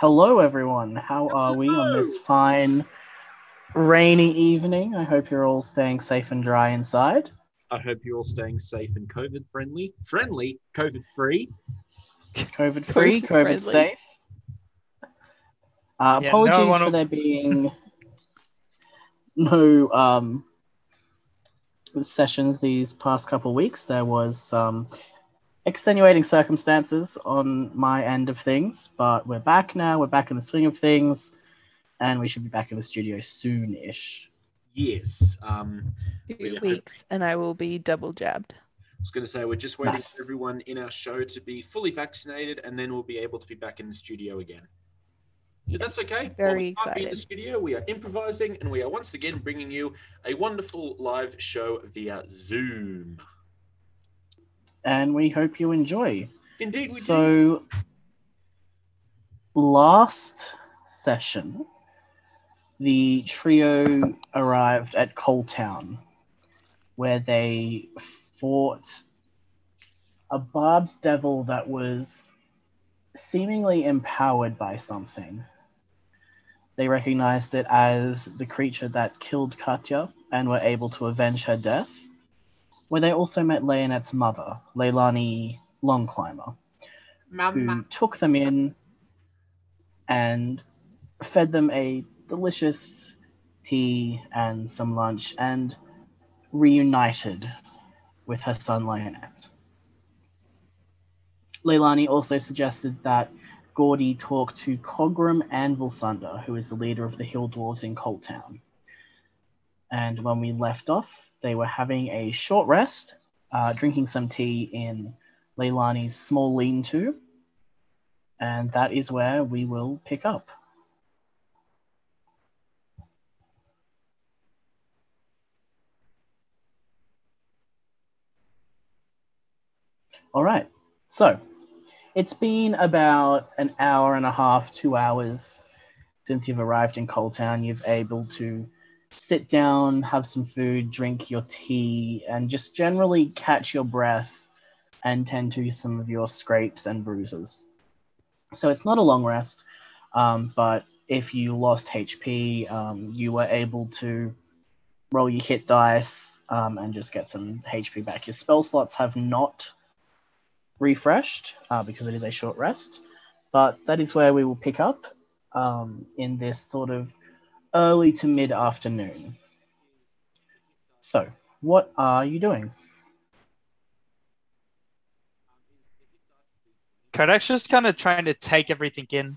Hello, everyone. How are we on this fine rainy evening? I hope you're all staying safe and dry inside. I hope you're all staying safe and COVID friendly. Friendly, COVID free. COVID free, COVID, COVID safe. Uh, Yeah, no apologies one- for there being no um, sessions these past couple weeks. There was some extenuating circumstances on my end of things, but we're back now. We're back in the swing of things, and we should be back in the studio soon-ish. Yes. Um, Two We hope- weeks and I will be double jabbed. I was going to say we're just waiting Nice. for everyone in our show to be fully vaccinated, and then we'll be able to be back in the studio again. But that's okay. While very we can't be in the studio. We are improvising, and we are once again bringing you a wonderful live show via Zoom. And we hope you enjoy. Indeed, we do. so last session the trio arrived at Coal Town where they fought a barbed devil that was seemingly empowered by something they recognized it as the creature that killed Katya and were able to avenge her death where they also met Leonette's mother, Leilani Longclimber, who took them in and fed them a delicious tea and some lunch and reunited with her son Leonette. Leilani also suggested that Gordy talk to Cogram and Volsunder, who is the leader of the Hill Dwarves in Colt Town. And when we left off, they were having a short rest, uh, drinking some tea in Leilani's small lean to. And that is where we will pick up. All right. So it's been about an hour and a half, two hours since you've arrived in Coletown. You've able to sit down, have some food, drink your tea, and just generally catch your breath and tend to some of your scrapes and bruises. So it's not a long rest, um, but if you lost HP, um, you were able to roll your hit dice um, and just get some HP back. Your spell slots have not refreshed uh, because it is a short rest, but that is where we will pick up um, in this sort of early to mid afternoon. So, what are you doing? Kodak's just kind of trying to take everything in.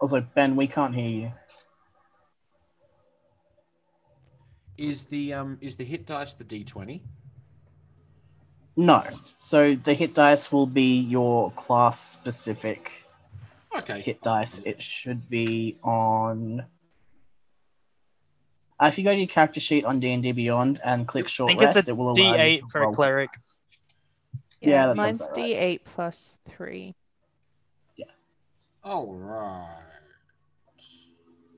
Also, Ben, we can't hear you. Is the um is the hit dice the D twenty? No. So the hit dice will be your class specific Okay. hit dice. It should be on. Uh, if you go to your character sheet on D and D Beyond and click short think it's rest, a it will allow you D8 to for a cleric. dice. Yeah, that mine's about right. D8 plus three. Yeah. All right.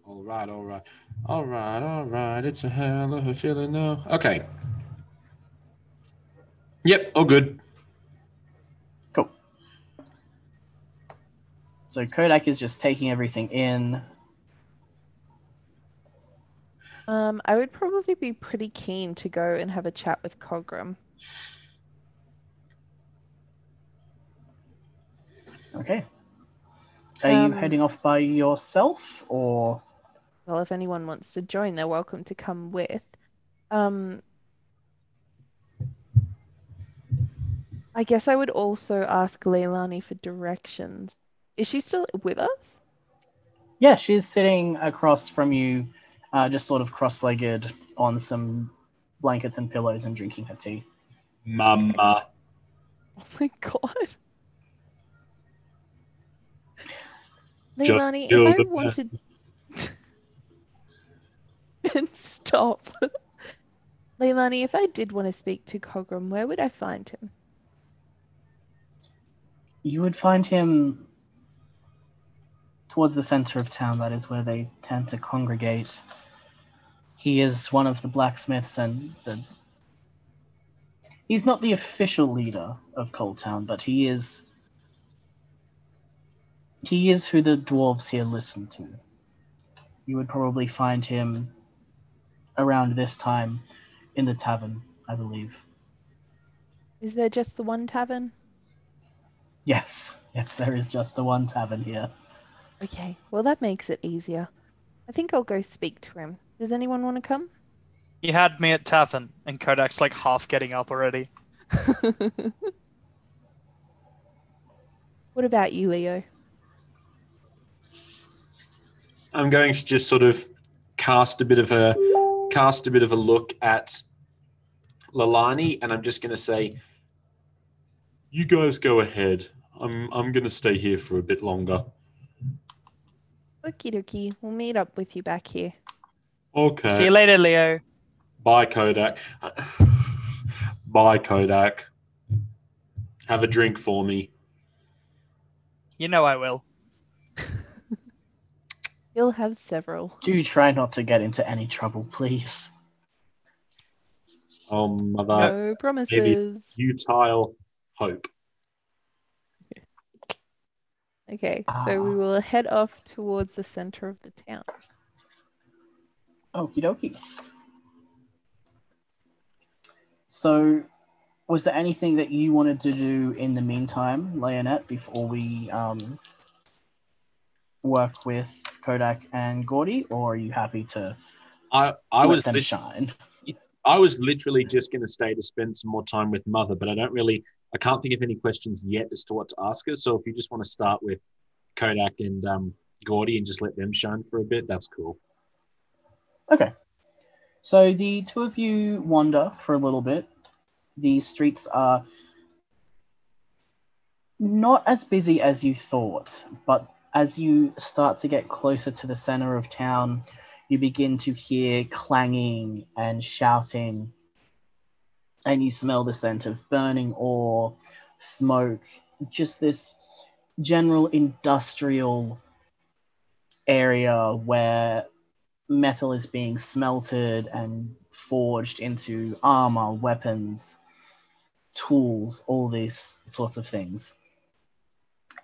All right, all right. All right, all right. It's a hell of a feeling now. Okay. Yep, all good. So Kodak is just taking everything in. Um, I would probably be pretty keen to go and have a chat with Cogram. Okay. Are Um, you heading off by yourself or? Well, if anyone wants to join, they're welcome to come with. Um, I guess I would also ask Leilani for directions. Is she still with us? Yeah, she's sitting across from you, uh, just sort of cross-legged on some blankets and pillows and drinking her tea. Mama. Oh my god. Just Leilani, if I the wanted. and stop. Leilani, if I did want to speak to Cogram, where would I find him? You would find him towards the center of town. That is where they tend to congregate. He is one of the blacksmiths, and the... he's not the official leader of Cold Town, but he is he is who the dwarves here listen to. You would probably find him around this time in the tavern, I believe. Is there just the one tavern? Yes, yes, there is just the one tavern here. Okay, well, that makes it easier. I think I'll go speak to him. Does anyone want to come? You had me at tavern, and Kodak's like half getting up already. what about you, Leo? I'm going to just sort of cast a bit of a cast a bit of a look at Leilani, and I'm just going to say, "You guys go ahead. I'm I'm going to stay here for a bit longer." Okie dokie. We'll meet up with you back here. Okay. See you later, Leo. Bye, Kodak. Bye, Kodak. Have a drink for me. You know I will. You'll have several. Do try not to get into any trouble, please. Oh, mother. No promises. Utile hope. Okay, so we Ah. will head off towards the center of the town. Okie dokie. So, was there anything that you wanted to do in the meantime, Leonette, before we um, work with Kodak and Gordy, or are you happy to I I let was them lit- shine? I was literally just going to stay to spend some more time with mother, but I don't really I can't think of any questions yet as to what to ask her. So if you just want to start with Kodak and um, Gordy and just let them shine for a bit, that's cool. Okay. So the two of you wander for a little bit. The streets are not as busy as you thought, but as you start to get closer to the center of town, you begin to hear clanging and shouting, and you smell the scent of burning ore, smoke, just this general industrial area where metal is being smelted and forged into armor, weapons, tools, all these sorts of things.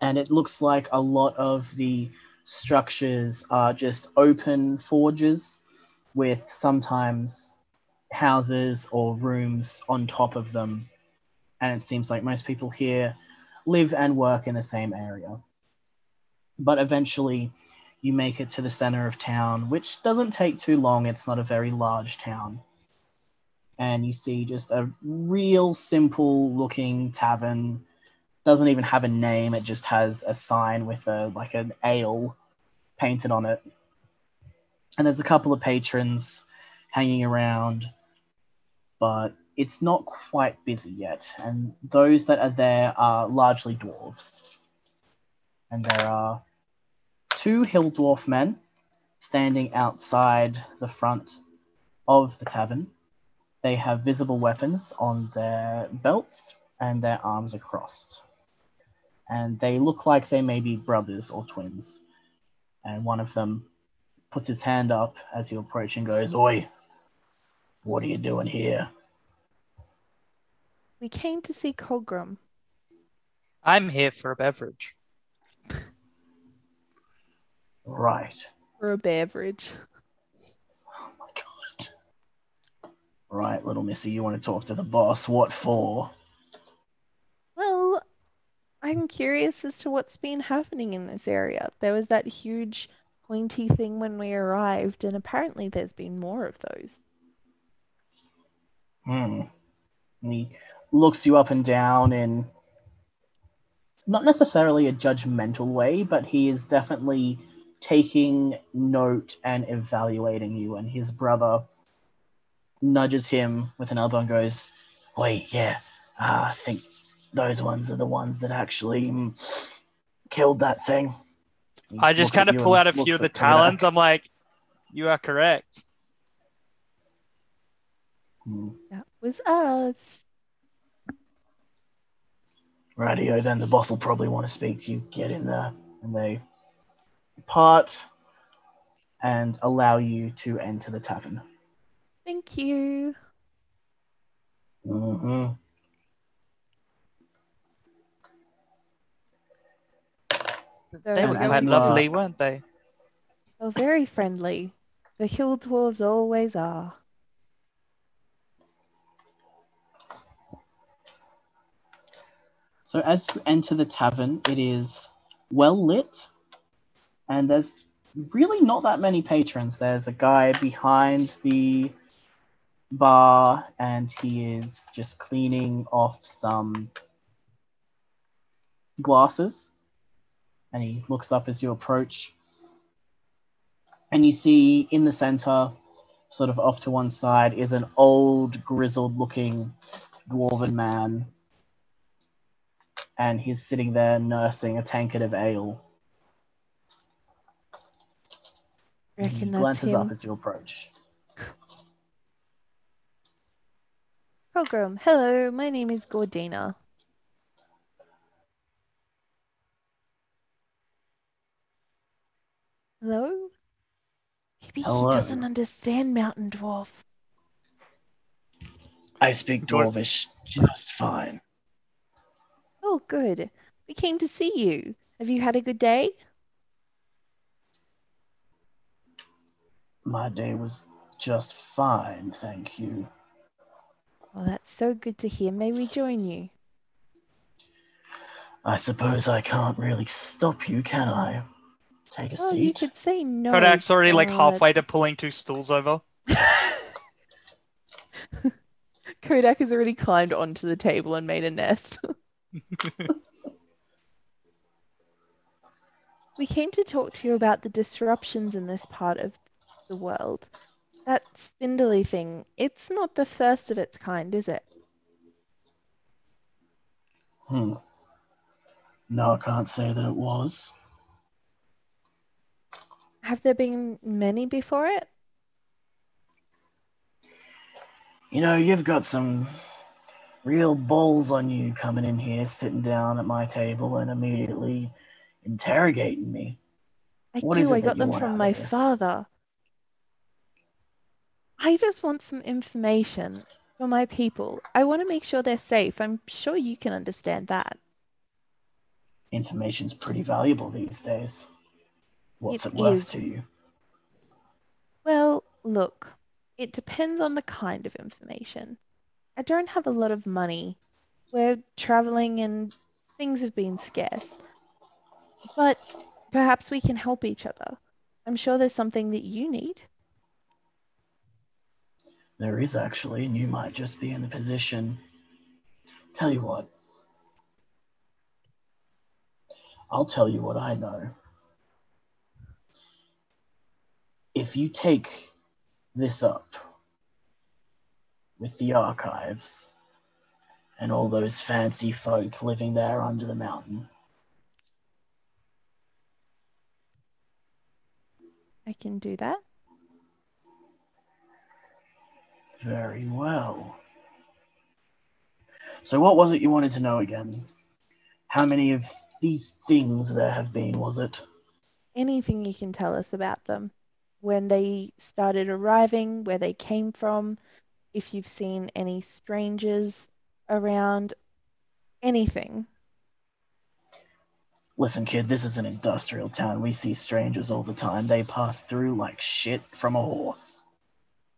And it looks like a lot of the structures are just open forges with sometimes houses or rooms on top of them. And it seems like most people here live and work in the same area. But eventually, you make it to the center of town, which doesn't take too long. It's not a very large town. And you see just a real simple looking tavern. Doesn't even have a name, it just has a sign with a like an ale painted on it. And there's a couple of patrons hanging around, but it's not quite busy yet. And those that are there are largely dwarves. And there are two hill dwarf men standing outside the front of the tavern. They have visible weapons on their belts and their arms are crossed. And they look like they may be brothers or twins. And one of them puts his hand up as you approach and goes, Oi, what are you doing here? We came to see Cogram. I'm here for a beverage. Right. For a beverage. Oh my god. Right, little missy, you want to talk to the boss. What for? Well, I'm curious as to what's been happening in this area. There was that huge pointy thing when we arrived, and apparently there's been more of those. Hmm. And he looks you up and down in not necessarily a judgmental way, but he is definitely taking note and evaluating you. And his brother nudges him with an elbow and goes, Wait, yeah, uh, I think those ones are the ones that actually mm, killed that thing. He I just kind of pull out a few of the at Kodak. talons. I'm like, you are correct. Hmm. That was us. Radio, then the boss will probably want to speak to you. Get in there. And they part and allow you to enter the tavern. Thank you. hmm They were quite lovely, weren't they? Oh, very friendly. The hill dwarves always are. So as you enter the tavern, it is well lit, and there's really not that many patrons. There's a guy behind the bar, and he is just cleaning off some glasses. And he looks up as you approach, and you see in the center, sort of off to one side, is an old, grizzled-looking dwarven man and he's sitting there nursing a tankard of ale. Reckon that's glances him. up as you approach. Oh, Cogram. Hello, my name is Gordina. Hello? Maybe Hello. he doesn't understand Mountain Dwarf. I speak Dwar- Dwarvish just fine. Oh, good. We came to see you. Have you had a good day? My day was just fine, thank you. Well, that's so good to hear. May we join you? I suppose I can't really stop you, can I? Take a Well, you seat. could say no. Kodak's already like halfway to pulling two stools over. Kodak has already climbed onto the table and made a nest. we came to talk to you about the disruptions in this part of the world. That spindly thing, it's not the first of its kind, is it? Hmm. No, I can't say that it was. Have there been many before it? You know, you've got some real balls on you coming in here, sitting down at my table, and immediately interrogating me. I What do, I got them from my father. I just want some information for my people. I want to make sure they're safe. I'm sure you can understand that. Information's pretty valuable these days. What's It it, worth is. to you? Well, look, it depends on the kind of information. I don't have a lot of money. We're traveling and things have been scarce. But perhaps we can help each other. I'm sure there's something that you need. There is actually, and you might just be in the position. Tell you what. I'll tell you what I know. If you take this up with the archives and all those fancy folk living there under the mountain, I can do that. very well. So, what was it you wanted to know again? How many of these things there have been, was it? Anything you can tell us about them. When they started arriving, where they came from, if you've seen any strangers around, anything. Listen, kid, this is an industrial town. We see strangers all the time. They pass through like shit from a horse.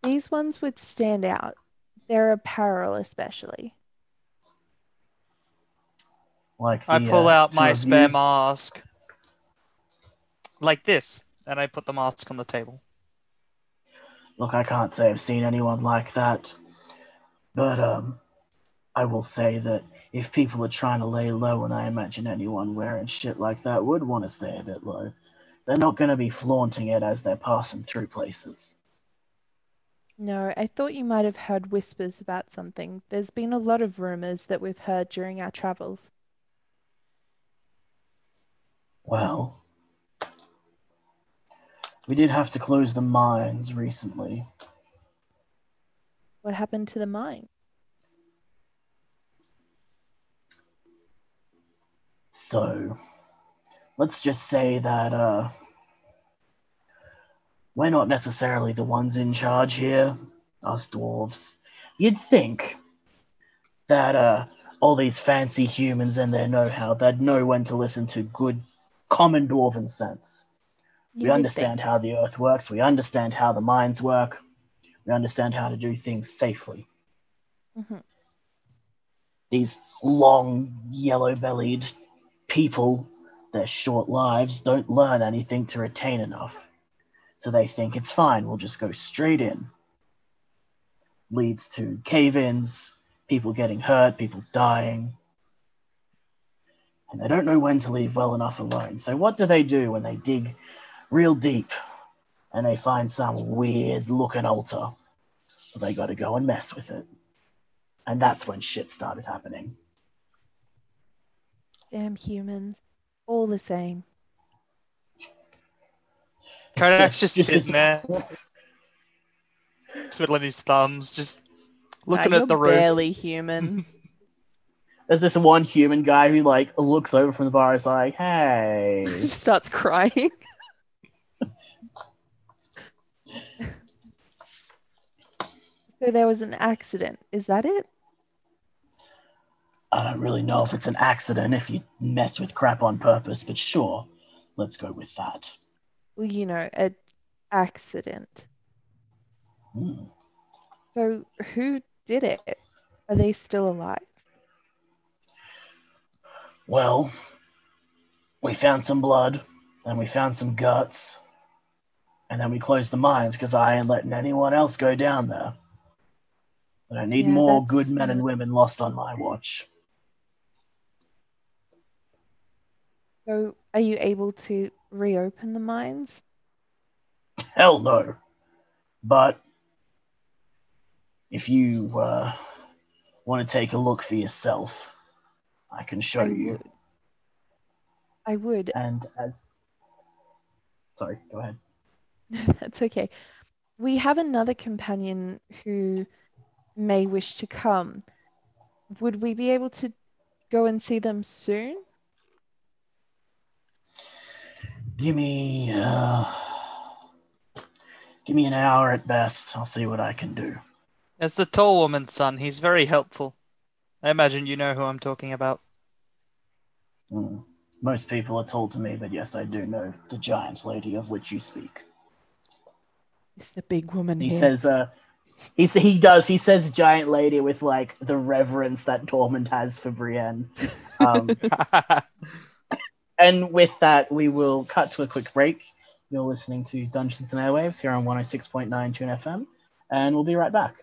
These ones would stand out. Their apparel, especially. Like I pull uh, out my spare you. mask. Like this. And I put the mask on the table. Look, I can't say I've seen anyone like that, but um, I will say that if people are trying to lay low, and I imagine anyone wearing shit like that would want to stay a bit low, they're not going to be flaunting it as they're passing through places. No, I thought you might have heard whispers about something. There's been a lot of rumors that we've heard during our travels. Well, we did have to close the mines recently. What happened to the mine? So, let's just say that uh, we're not necessarily the ones in charge here, us dwarves. You'd think that uh, all these fancy humans and their know how, they'd know when to listen to good common dwarven sense. You we understand how the earth works. We understand how the mines work. We understand how to do things safely. think. Mhm. These long, yellow bellied people, their short lives, don't learn anything to retain enough. So they think it's fine, we'll just go straight in. Leads to cave ins, people getting hurt, people dying. And they don't know when to leave well enough alone. So, what do they do when they dig real deep and they find some weird looking altar? They got to go and mess with it. And that's when shit started happening. Damn humans. All the same. Kodak's just Just- sitting there, twiddling his thumbs, just looking Nah, at the you're roof. Barely human. There's this one human guy who like looks over from the bar is like, hey. Starts crying. So there was an accident. Is that it? I don't really know if it's an accident if you mess with crap on purpose, but sure, let's go with that. Well, you know, an accident. Hmm. So who did it? Are they still alive? Well, we found some blood and we found some guts. And then we closed the mines because I ain't letting anyone else go down there. I need Yeah, more good men and women lost on my watch. So are you able to reopen the mines? Hell no. But if you uh, want to take a look for yourself, I can show I you. would. I would. And as. Sorry, go ahead. That's okay. We have another companion who may wish to come. Would we be able to go and see them soon? Give me. Uh, give me an hour at best. I'll see what I can do. As the tall woman's son, he's very helpful. I imagine you know who I'm talking about. Hmm. Most people are told to me, but yes, I do know the giant lady of which you speak. It's the big woman He here. says, uh, he, he does, he says giant lady with like the reverence that Tormund has for Brienne. Um, and with that, we will cut to a quick break. You're listening to Dungeons and Airwaves here on 106.9 Tune FM, and we'll be right back.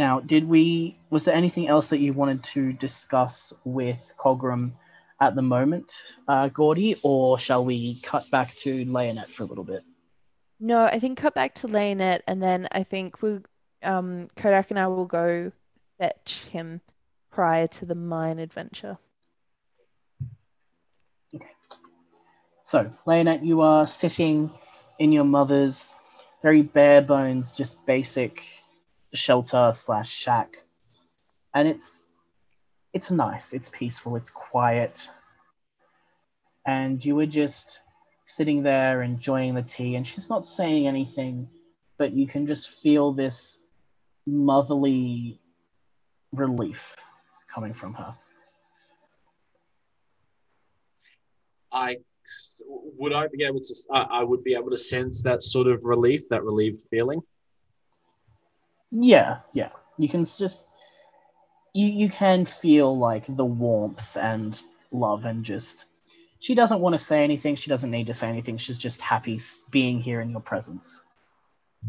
Now, did we was there anything else that you wanted to discuss with Cogram at the moment, uh, Gordy, or shall we cut back to Leonette for a little bit? No, I think cut back to Leonette, and then I think we'll um Kodak and I will go fetch him prior to the mine adventure. Okay. So, Leonette, you are sitting in your mother's very bare bones, just basic shelter slash shack, and it's it's nice, it's peaceful, it's quiet, and you were just sitting there enjoying the tea, and she's not saying anything, but you can just feel this motherly relief coming from her. I would I be able to? I I would be able to sense that sort of relief, that relieved feeling. Yeah, yeah. You can just you you can feel like the warmth and love and just she doesn't want to say anything, she doesn't need to say anything. She's just happy being here in your presence.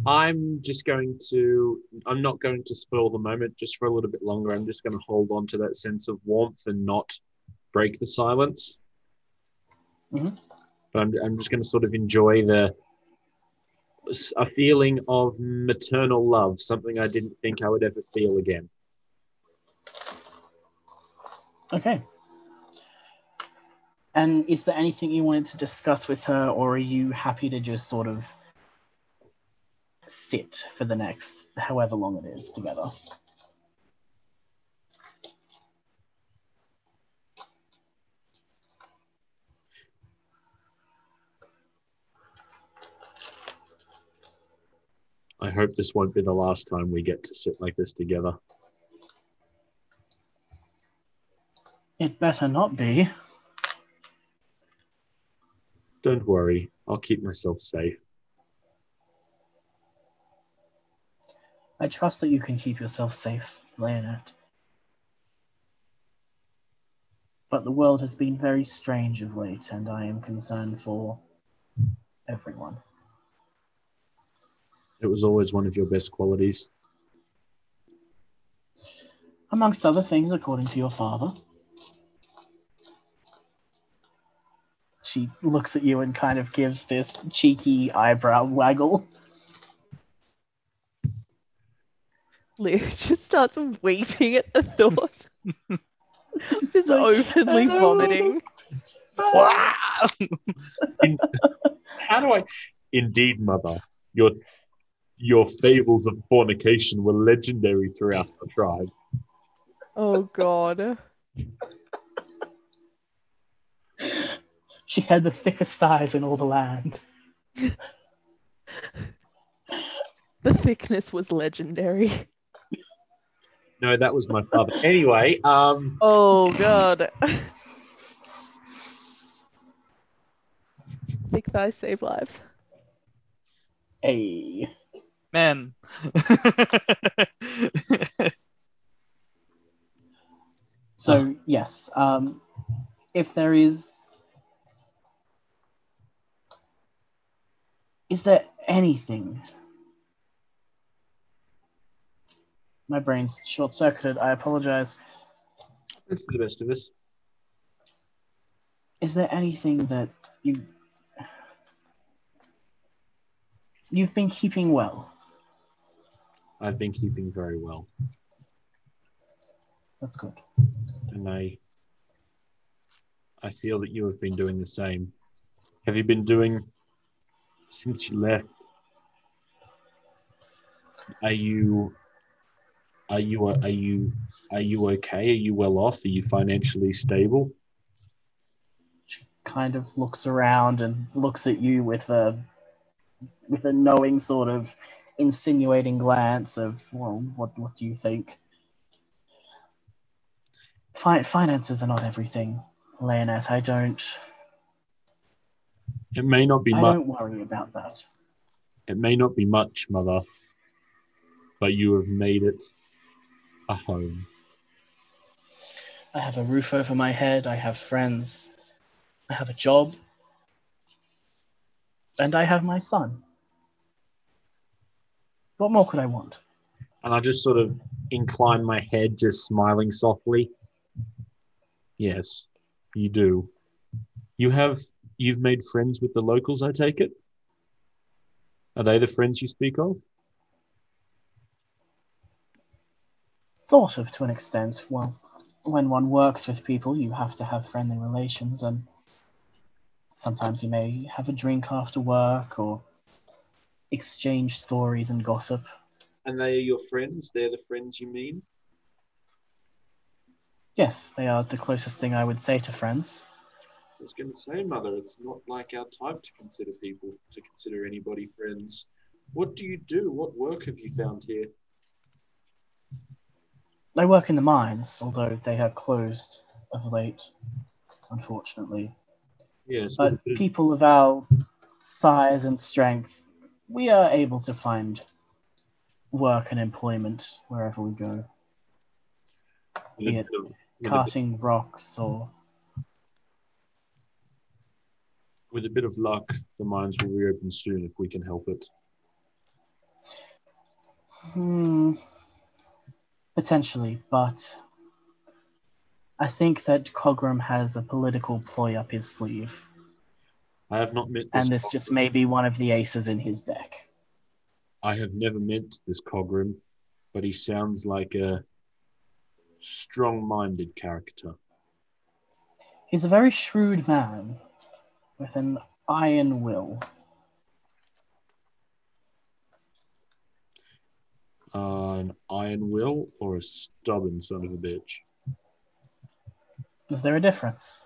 I'm just going to. I'm not going to spoil the moment just for a little bit longer. I'm just going to hold on to that sense of warmth and not break the silence. Mhm. But I'm, I'm just going to sort of enjoy the a feeling of maternal love, something I didn't think I would ever feel again. Okay. And is there anything you wanted to discuss with her, or are you happy to just sort of sit for the next however long it is together? I hope this won't be the last time we get to sit like this together. It better not be. Don't worry, I'll keep myself safe. I trust that you can keep yourself safe, Leonette. But the world has been very strange of late, and I am concerned for everyone. It was always one of your best qualities. Amongst other things, according to your father. She looks at you and kind of gives this cheeky eyebrow waggle. Leo just starts weeping at the thought. just openly vomiting. Wow! How do I? Indeed, mother, your your fables of fornication were legendary throughout the tribe. Oh god. She had the thickest thighs in all the land. The thickness was legendary. No, that was my father. Anyway, um, Oh god. Thick thighs save lives. Hey. Man. So yes, um, if there is, is there anything? My brain's short-circuited. I apologize. it's for the best of us. Is there anything that you you've been keeping well? I've been keeping very well, That's good. and I I feel that you have been doing the same. Have you been doing since you left? Are you are you are you are you okay? Are you well off? Are you financially stable? She kind of looks around and looks at you with a with a knowing sort of insinuating glance of well what what do you think? Fi- finances are not everything leonette i don't It may not be i much. don't worry about that. It may not be much, mother, but you have made it a home. i have a roof over my head. I have friends. I have a job. And i have my son What more could I want? And I just sort of incline my head, just smiling softly. Yes, you do. You have you've made friends with the locals, I take it? Are they the friends you speak of? Sort of, to an extent. Well, when one works with people, you have to have friendly relations, and sometimes you may have a drink after work or exchange stories and gossip. And they are your friends? They're the friends you mean? Yes, they are the closest thing I would say to friends. I was going to say, Mother, it's not like our type to consider people, to consider anybody friends. What do you do? What work have you found here? I work in the mines, although they have closed of late, unfortunately. Yes, But with a bit of- people of our size and strength, we are able to find work and employment wherever we go, be it of- with a bit- carting rocks or with a bit of luck, the mines will reopen soon if we can help it. Hmm, potentially, but I think that Cogram has a political ploy up his sleeve, I have not met this. and this just may be one of the aces in his deck. I have never met this Cogram, but he sounds like a strong-minded character. He's a very shrewd man with an iron will. Uh, an iron will or a stubborn son of a bitch? Is there a difference?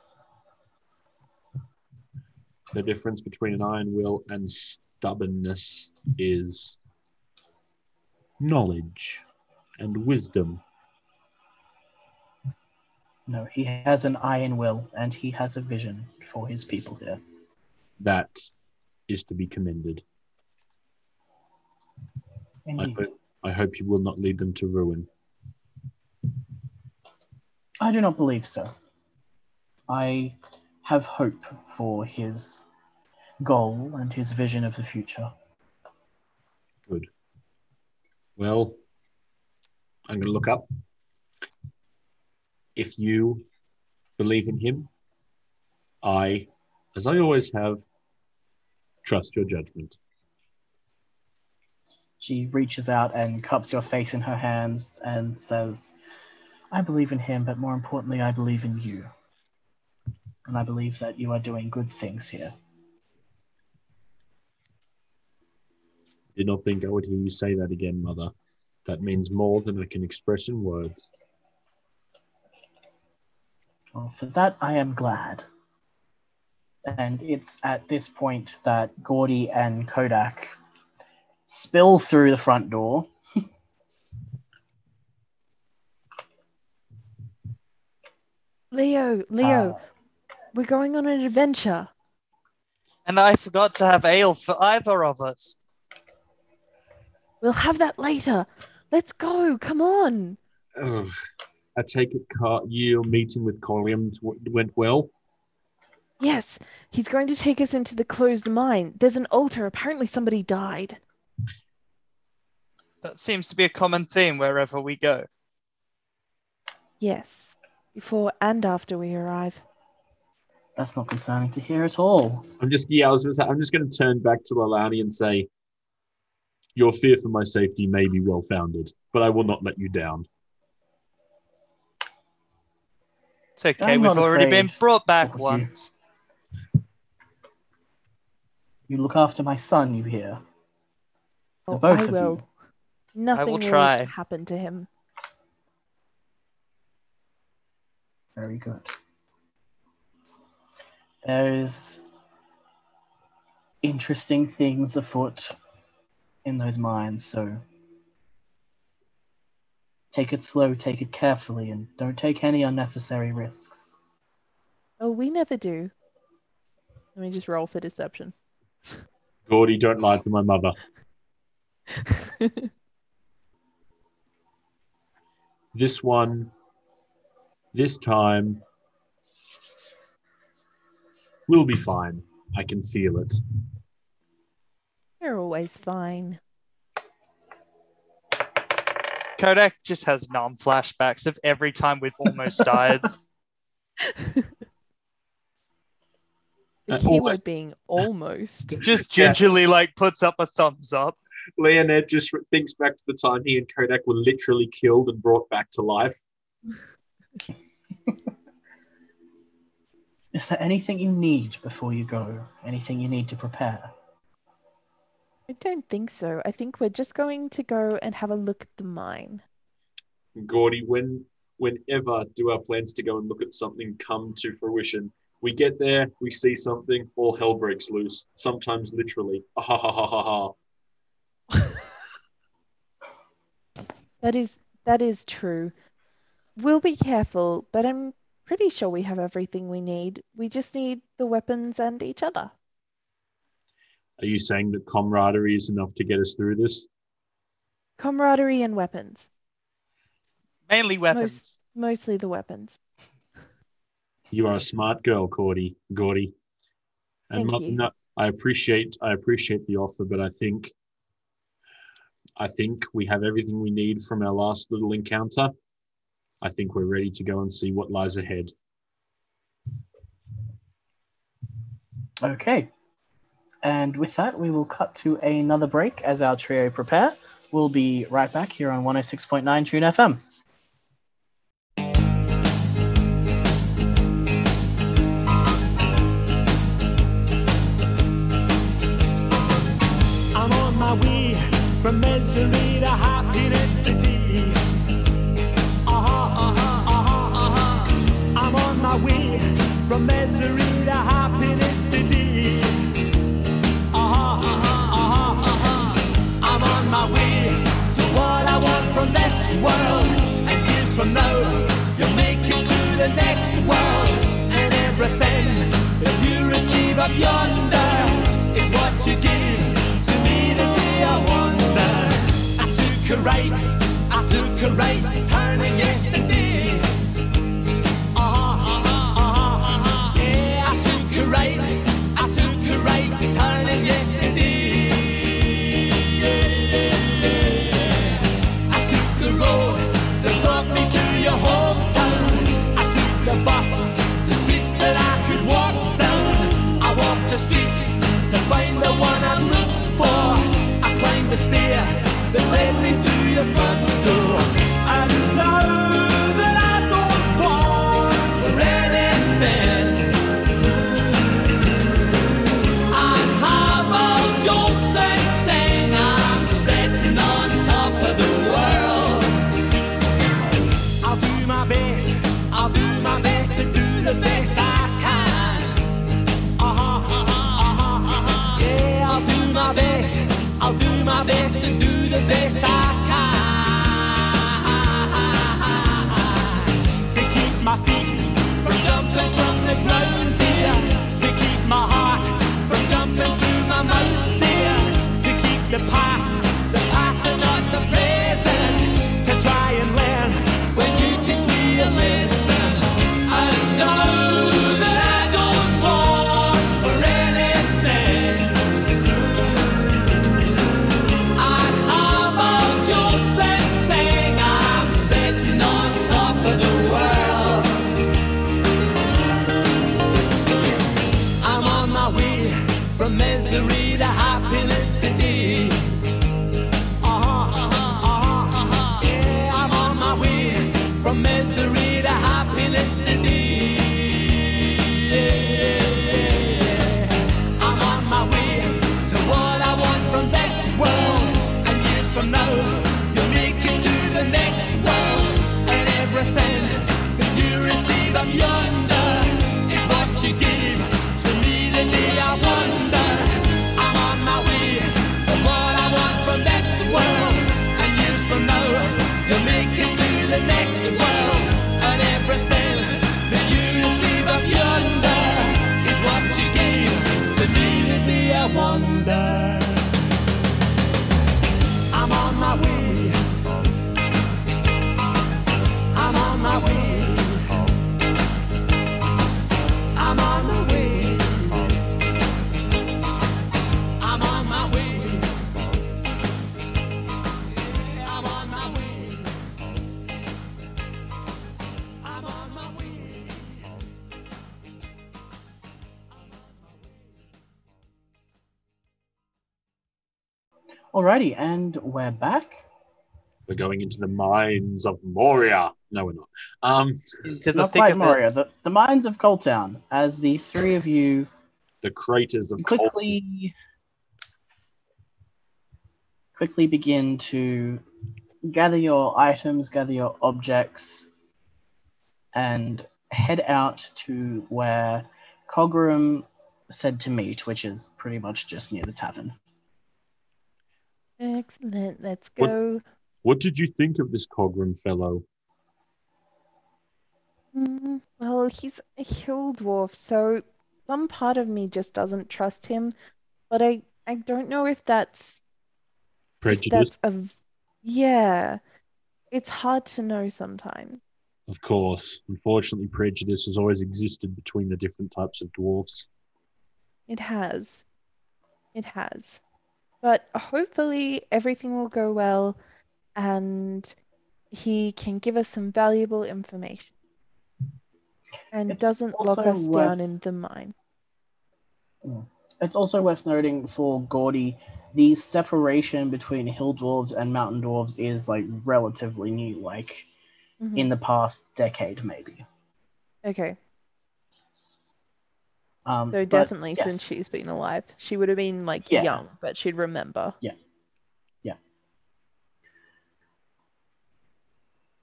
The difference between an iron will and stubbornness is knowledge and wisdom. No, he has an iron will and he has a vision for his people here. That is to be commended. I hope, I hope you will not lead them to ruin. I do not believe so. I have hope for his goal and his vision of the future. Good. Well, I'm going to look up. If you believe in him, I, as I always have, trust your judgment. She reaches out and cups your face in her hands and says, I believe in him, but more importantly, I believe in you. And I believe that you are doing good things here. Did not think I would hear you say that again, Mother. That means more than I can express in words. Well, for that, I am glad. And it's at this point that Gordy and Kodak spill through the front door. Leo, Leo, Uh, we're going on an adventure. And I forgot to have ale for either of us. We'll have that later. Let's go. Come on. Ugh. I take it Car- your meeting with Colliam went well. Yes, he's going to take us into the closed mine. There's an altar. Apparently, somebody died. That seems to be a common theme wherever we go. Yes, before and after we arrive. That's not concerning to hear at all. I'm just yeah, I was gonna say, I'm just going to turn back to Leilani and say, your fear for my safety may be well founded, but I will not let you down. It's okay, I'm we've not already been brought back of you. once. You look after my son, you hear? The Oh, both I of will. you. Nothing will try. happen to him. Very good. There's interesting things afoot in those mines, so take it slow, take it carefully, and don't take any unnecessary risks. Oh, we never do. Let me just roll for deception. Gordy, don't lie to my mother. This one, this time, will be fine. I can feel it. You're always fine. Kodak just has numb flashbacks of every time we've almost died. The Uh, keyword almost- being almost. Just gingerly like puts up a thumbs up. Leonid just thinks back to the time he and Kodak were literally killed and brought back to life. Is there anything you need before you go? Anything you need to prepare? I don't think so. I think we're just going to go and have a look at the mine. Gordy, when whenever do our plans to go and look at something come to fruition? We get there, we see something, all hell breaks loose. Sometimes literally. Ah, ha ha ha ha ha. That is that is true. We'll be careful, but I'm pretty sure we have everything we need. We just need the weapons and each other. Are you saying that camaraderie is enough to get us through this? Camaraderie and weapons. Mainly weapons. Mostly the weapons. You are a smart girl, Cordy. Gordy. And Thank not- you. no- I appreciate I appreciate the offer, but I think I think we have everything we need from our last little encounter. I think we're ready to go and see what lies ahead. Okay. And with that, we will cut to another break as our trio prepare. We'll be right back here on 106.9 Tune FM. From misery to happiness today. Uh-huh, uh-huh, uh-huh, uh-huh. I'm on my way to what I want from this world. And years from now, you'll make it to the next world. And everything that you receive up yonder is what you give to me the day I wonder. I took a right, I took a right turning yesterday. Alrighty, and we're back. We're going into the mines of Moria. No, we're not. Um, Into the Not thick quite of it. Moria, the, the mines of Coltown, as the three of you the craters of Col- quickly quickly begin to gather your items, gather your objects, and head out to where Cogram said to meet, which is pretty much just near the tavern. Excellent. Let's What- go. What did you think of this Cogram fellow? Mm, well, he's a hill dwarf, so some part of me just doesn't trust him. But I, I don't know if that's if Prejudice, that's a yeah. It's hard to know sometimes. of course. Unfortunately, prejudice has always existed between the different types of dwarfs. It has. It has. But hopefully everything will go well and he can give us some valuable information. And It's doesn't lock us down in the mine. It's also worth noting for Gordy, the separation between hill dwarves and mountain dwarves is like relatively new, like Mhm. in the past decade, maybe. Okay. Um, So but definitely since yes. she's been alive. She would have been like Yeah. young, but she'd remember. Yeah. Yeah.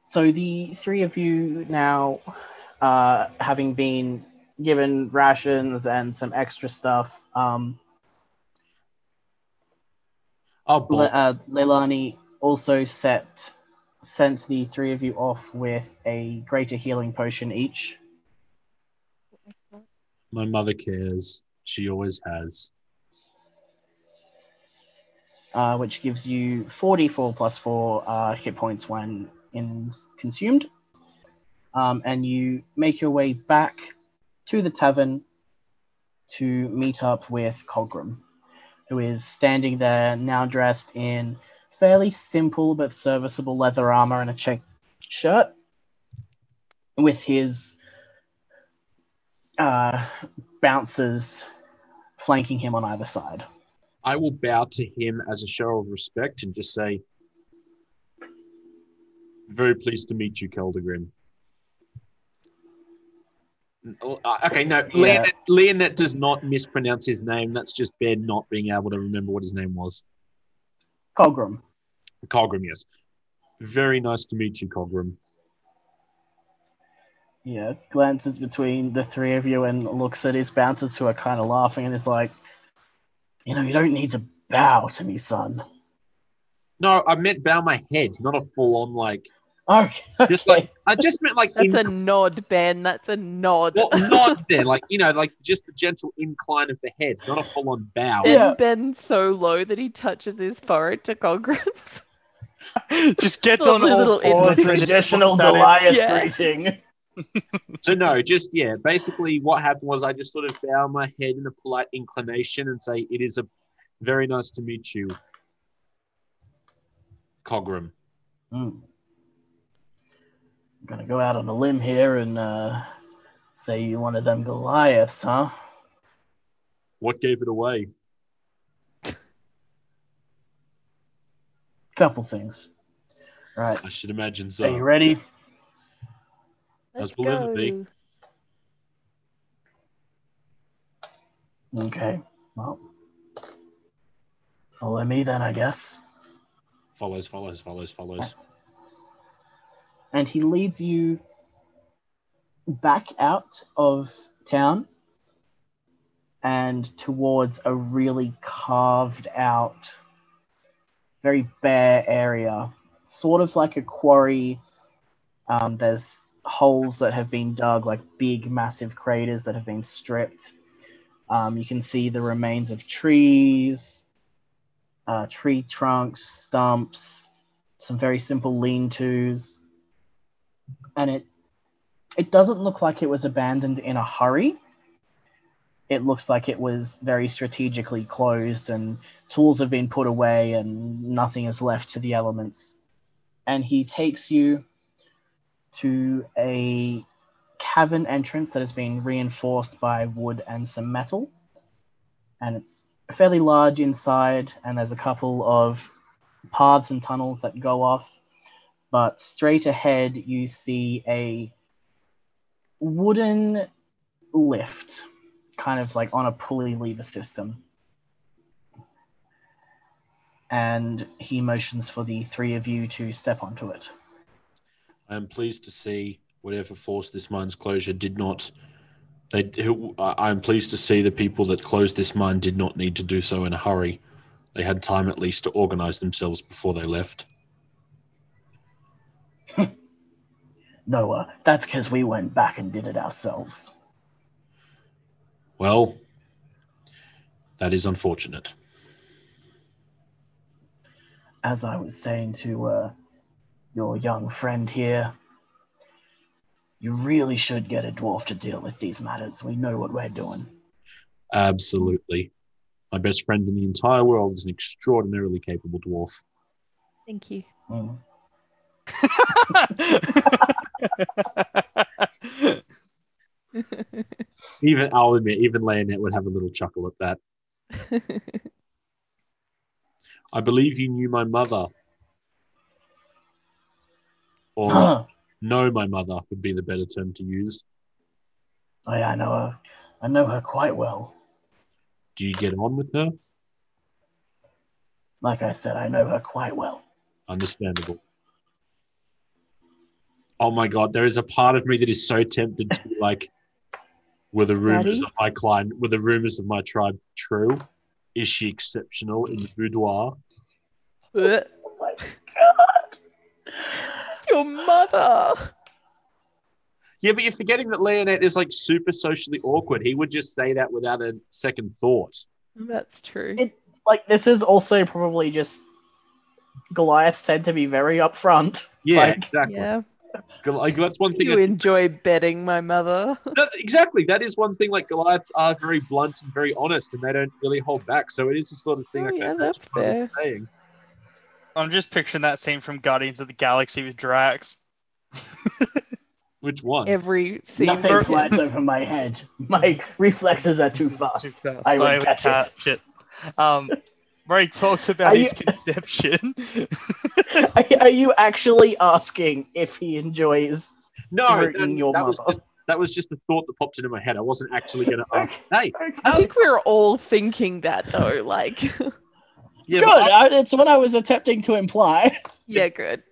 So the three of you now, uh, having been given rations and some extra stuff, um, Oh, Le- uh, Leilani also set sent the three of you off with a greater healing potion each. My mother cares. She always has. uh, which gives you 44 plus 4 uh, hit points when in consumed. Um, and you make your way back to the tavern to meet up with Cogram, who is standing there now dressed in fairly simple but serviceable leather armor and a check shirt, with his uh, bouncers flanking him on either side. I will bow to him as a show of respect and just say, "Very pleased to meet you, Keldegrim." Uh, Okay, no, Yeah. Leonette, Leonette does not mispronounce his name. That's just Ben not being able to remember what his name was. Cogram. Cogram, yes. Very nice to meet you, Cogram. Yeah, glances between the three of you and looks at his bouncers who are kind of laughing and is like, you know, you don't need to bow to me, son. No, I meant bow my head, not a full-on like. Okay. Just like I just meant like That's a nod, Ben. That's a nod. well, not there, like you know, like just the gentle incline of the head, not a full-on bow. Ben Yeah. bends so low that he touches his forehead to Cogram's. Just gets on all little fours the traditional looks at it. Goliath Yeah. greeting. So no, just yeah. Basically, what happened was I just sort of bow my head in a polite inclination and say, "It is a very nice to meet you, Cogram." Mm. I'm gonna go out on a limb here and uh, say you one of them Goliaths, huh? What gave it away? Couple things. Right. I should imagine so. Are you ready? Let's As will ever be. Okay. Well, follow me then, I guess. Follows, follows, follows, follows. and he leads you back out of town and towards a really carved out, very bare area, sort of like a quarry. Um, there's holes that have been dug, like big, massive craters that have been stripped. Um, you can see the remains of trees, uh, tree trunks, stumps, some very simple lean-tos and it it doesn't look like it was abandoned in a hurry. It looks like it was very strategically closed and tools have been put away and nothing is left to the elements. And he takes you to a cavern entrance that has been reinforced by wood and some metal. And it's fairly large inside, and there's a couple of paths and tunnels that go off. But straight ahead, you see a wooden lift, kind of like on a pulley lever system. And he motions for the three of you to step onto it. I am pleased to see whatever forced this mine's closure did not. They, I- I'm pleased to see the people that closed this mine did not need to do so in a hurry. They had time at least to organize themselves before they left. Noah, that's because we went back and did it ourselves. Well, that is unfortunate. As I was saying to uh, your young friend here, you really should get a dwarf to deal with these matters. We know what we're doing. Absolutely. My best friend in the entire world is an extraordinarily capable dwarf. Thank you. Mm. Even I'll admit, even Leonette would have a little chuckle at that. I believe you knew my mother. Or know my mother would be the better term to use. Oh yeah, I know her. I know her quite well. Do you get on with her? Like I said, I know her quite well. Understandable. Oh my god, there is a part of me that is so tempted to be like, were the rumors Daddy? of my client, were the rumors of my tribe true? Is she exceptional in the boudoir? Oh my god! Your mother. Yeah, but you're forgetting that Leonette is like super socially awkward. He would just say that without a second thought. That's true. It- Like this is also probably just Goliath said to be very upfront. Yeah, Like, exactly. yeah. Like that's one thing. You I- enjoy betting my mother. No, exactly. That is one thing. Like Goliaths are very blunt and very honest, and they don't really hold back. So it is the sort of thing. Oh, I can yeah, that's my mother fair. Saying. I'm just picturing that scene from Guardians of the Galaxy with Drax. Which one? Every scene. Nothing flies over my head. My reflexes are too fast. Too fast. I would catch it. it. Um, where he talks about Are his you- conception. Are, are you actually asking if he enjoys? no, rooting that, your that was mother. just, that was just a thought that popped into my head. I wasn't actually going to ask. Hey, I think we're all thinking that though. Like, yeah, Good. I- I, it's what I was attempting to imply. yeah, good.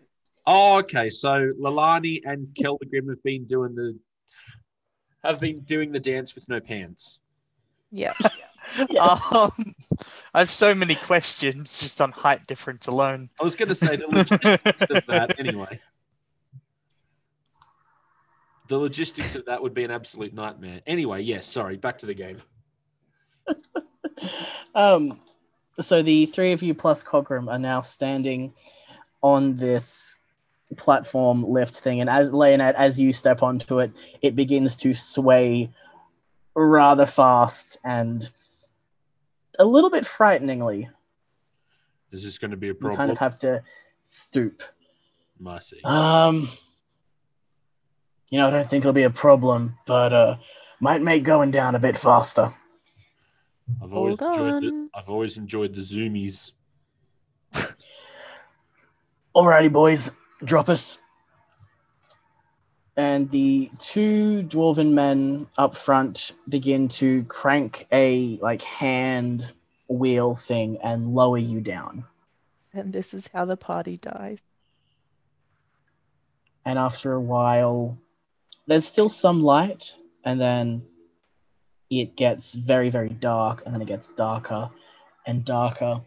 oh, okay. So Leilani and Kelvigrim have been doing the have been doing the dance with no pants. Yeah. Yes. Um, I have so many questions just on height difference alone. I was going to say the logistics of that anyway. The logistics of that would be an absolute nightmare. Anyway, yes. Sorry. Back to the game. Um, so the three of you plus Cogram are now standing on this platform lift thing, and as Leonette, as you step onto it, it begins to sway rather fast and a little bit frighteningly. Is this going to be a problem? You kind of have to stoop. Mercy. Um, you know, I don't think it'll be a problem, but uh, might make going down a bit faster. I've always Hold enjoyed it. on. I've always enjoyed the zoomies. Alrighty, boys, drop us. And the two dwarven men up front begin to crank a like hand wheel thing and lower you down. And this is how the party dies. And after a while, there's still some light, and then it gets very, very dark, and then it gets darker and darker.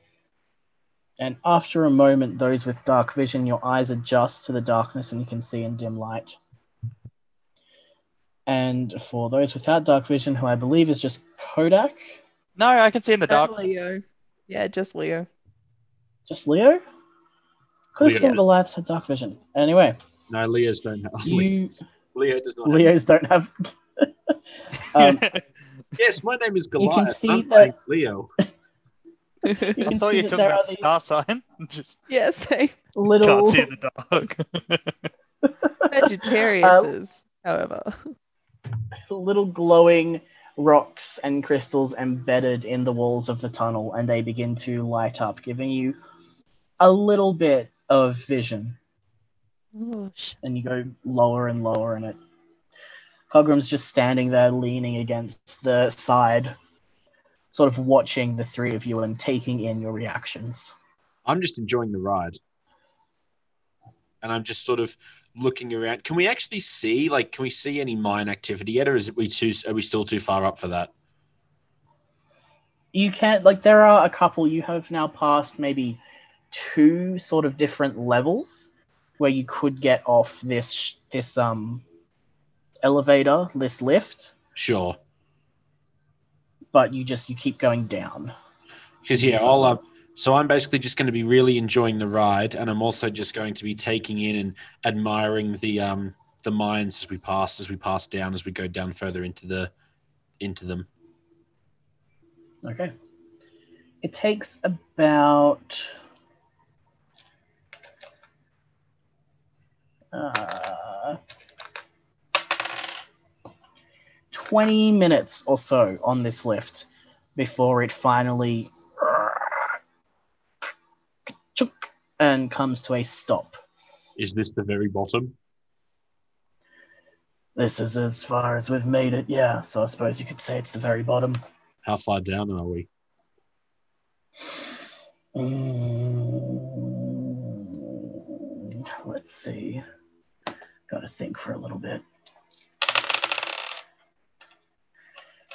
And after a moment, those with dark vision, your eyes adjust to the darkness and you can see in dim light. And for those without dark vision, who I believe is just Kodak, No, I can see in the dark. And Leo. Yeah, just Leo. just Leo? Could have Leo. sworn Goliaths had dark vision. Anyway, No, Leo's don't have. you Leo does not. Have. Leos don't have. um, Yes, my name is Goliath. You Goliath. can see I'm that- Leo. you I thought you that took there that are these star sign. Just yeah, same. little can't see in the dark. Sagittarius Uh, is, however. little glowing rocks and crystals embedded in the walls of the tunnel, and they begin to light up, giving you a little bit of vision. Whoosh. And you go lower and lower in it. Cogram's just standing there, leaning against the side, sort of watching the three of you and taking in your reactions. I'm just enjoying the ride. And I'm just sort of looking around. Can we actually see, like, can we see any mine activity yet, or is it we too? Are we still too far up for that? you can't like there are a couple you have now passed maybe two sort of different levels where you could get off this this um elevator this lift Sure. but you just you keep going down Because yeah, I'll. Uh, so I'm basically just going to be really enjoying the ride, and I'm also just going to be taking in and admiring the um the mines as we pass, as we pass down, as we go down further into the into them. okay it takes about uh, 20 minutes or so on this lift before it finally and comes to a stop. Is this the very bottom? This is as far as we've made it, yeah. So I suppose you could say it's the very bottom. How far down are we? Mm, let's see. Gotta think for a little bit.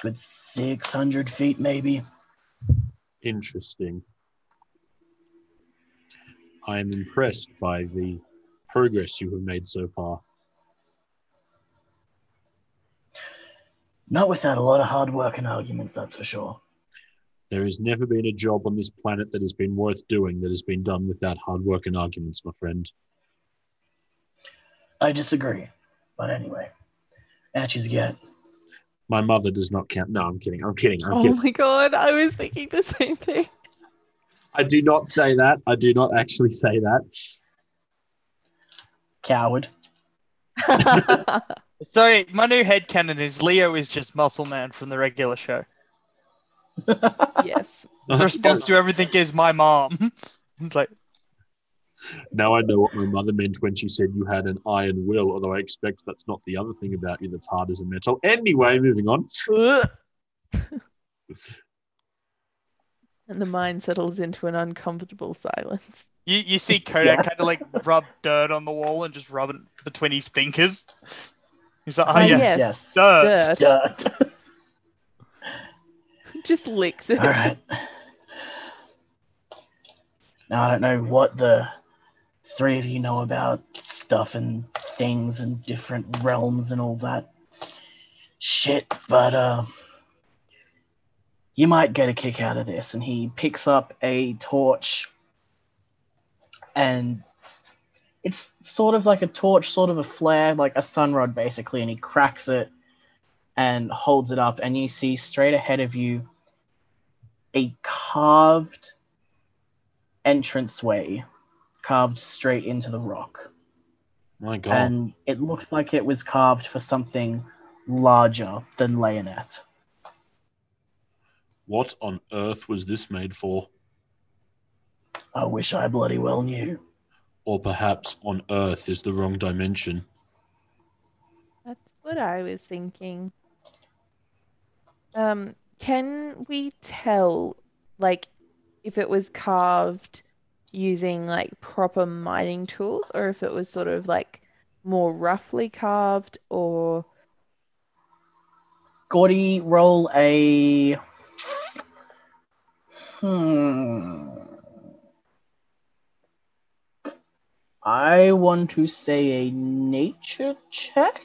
Good 600 feet, maybe. Interesting. I am impressed by the progress you have made so far. Not without a lot of hard work and arguments, that's for sure. There has never been a job on this planet that has been worth doing that has been done without hard work and arguments, my friend. I disagree. But anyway, at you get. My mother does not count. No, I'm kidding. I'm kidding. I'm Oh kidding. my god, I was thinking the same thing. I do not say that. I do not actually say that. Coward. Sorry, my new head headcanon is Leo is just Muscle Man from the regular show. yes. The response to everything is my mom. it's like, Now I know what my mother meant when she said you had an iron will, although I expect that's not the other thing about you that's hard as a metal. Anyway, moving on. And the mind settles into an uncomfortable silence. you, you see Kodak Yeah. kind of like rub dirt on the wall and just rub it between his fingers. He's like, oh, Ah, yes, yes. yes. dirt. Dirt. Dirt. Just licks it. All right. Now I don't know what the three of you know about stuff and things and different realms and all that shit, but uh, you might get a kick out of this. And he picks up a torch, and it's sort of like a torch, sort of a flare, like a sun rod, basically. And he cracks it and holds it up, and you see straight ahead of you a carved entranceway carved straight into the rock. My God. And it looks like it was carved for something larger than Leonette. what on earth was this made for? I wish I bloody well knew. Or perhaps on earth is the wrong dimension. That's what I was thinking. Um, can we tell, like, if it was carved using like proper mining tools, or if it was sort of like more roughly carved, or Gordy, roll a. Hmm. I want to say a nature check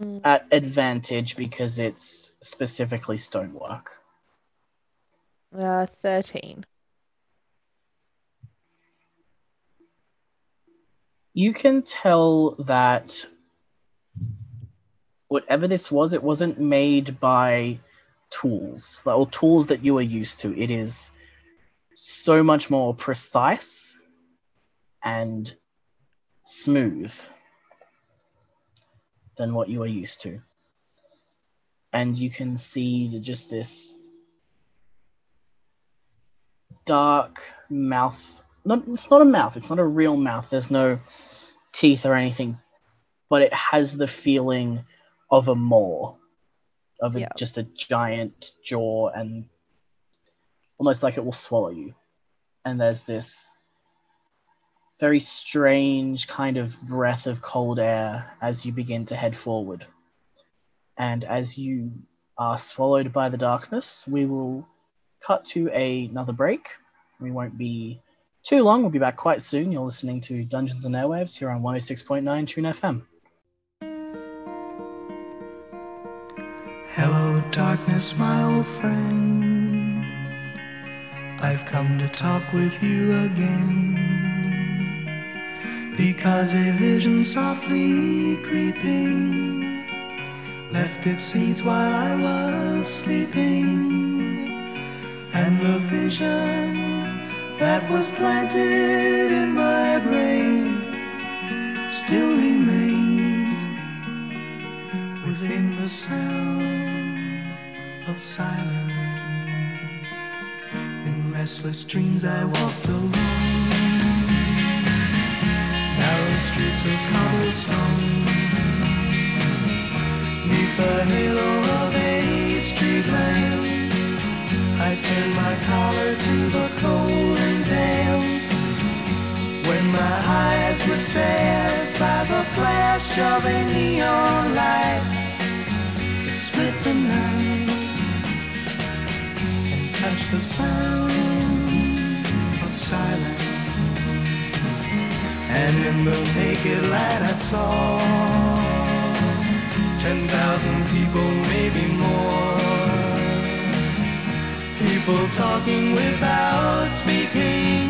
Mm. at advantage because it's specifically stonework. uh, 13? You can tell that whatever this was, it wasn't made by tools or tools that you are used to. It is so much more precise and smooth than what you are used to. and you can see the, just this dark mouth. Not, it's not a mouth. It's not a real mouth. There's no teeth or anything, but it has the feeling of a maw, of a, Yeah. just a giant jaw, and almost like it will swallow you. And there's this very strange kind of breath of cold air as you begin to head forward. And as you are swallowed by the darkness, we will cut to a- another break. We won't be too long. We'll be back quite soon. You're listening to Dungeons and Airwaves here on 106.9 Tune FM. Hello, darkness, my old friend. I've come to talk with you again. Because a vision softly creeping left its seeds while I was sleeping. And the vision that was planted in my brain still remains within the sound of silence. In restless dreams, I walked alone. Narrow streets of cobblestone. Neath the halo of a street lamp, I turned my collar to the cold. When my eyes were stared by the flash of a neon light that split the night and touched the sound of silence. And in the naked light I saw ten thousand people, maybe more. People talking without speaking.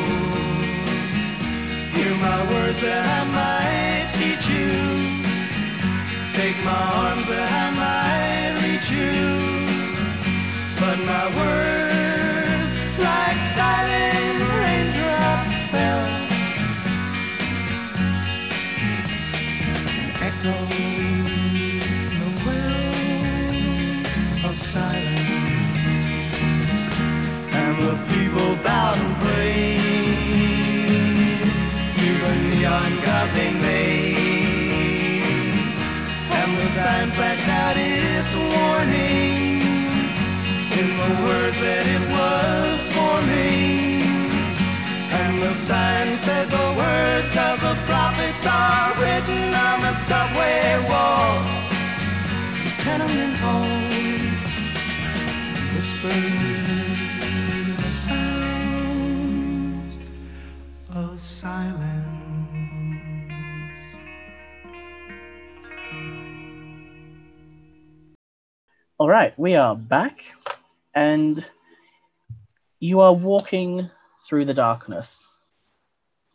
Hear my words that I might teach you. Take my arms that I might reach you. But my words, like silent raindrops, fell. Echoed out its warning in the words that it was forming. And the sign said the words of the prophets are written on the subway walls, tenement halls, whispering right, we are back, and you are walking through the darkness.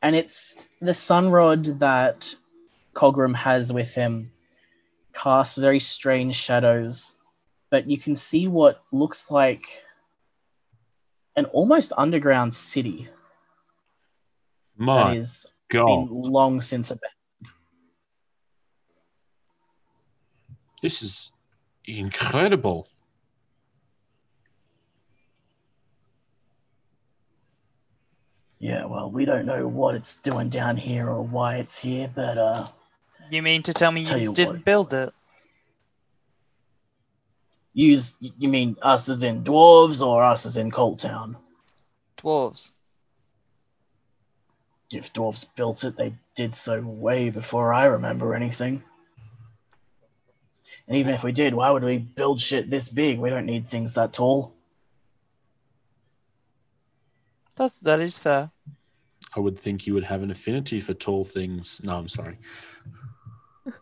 And it's the sun rod that Cogram has with him casts very strange shadows, but you can see what looks like an almost underground city that My is God, long since abandoned. this is incredible. Yeah, well, we don't know what it's doing down here or why it's here, but uh, You mean to tell me Tell you you didn't what. build it? use you mean us as in dwarves or us as in Colt Town? Dwarves. If dwarves built it, they did so way before I remember anything. And even if we did, why would we build shit this big? We don't need things that tall. That that is fair. I would think you would have an affinity for tall things. No, I'm sorry.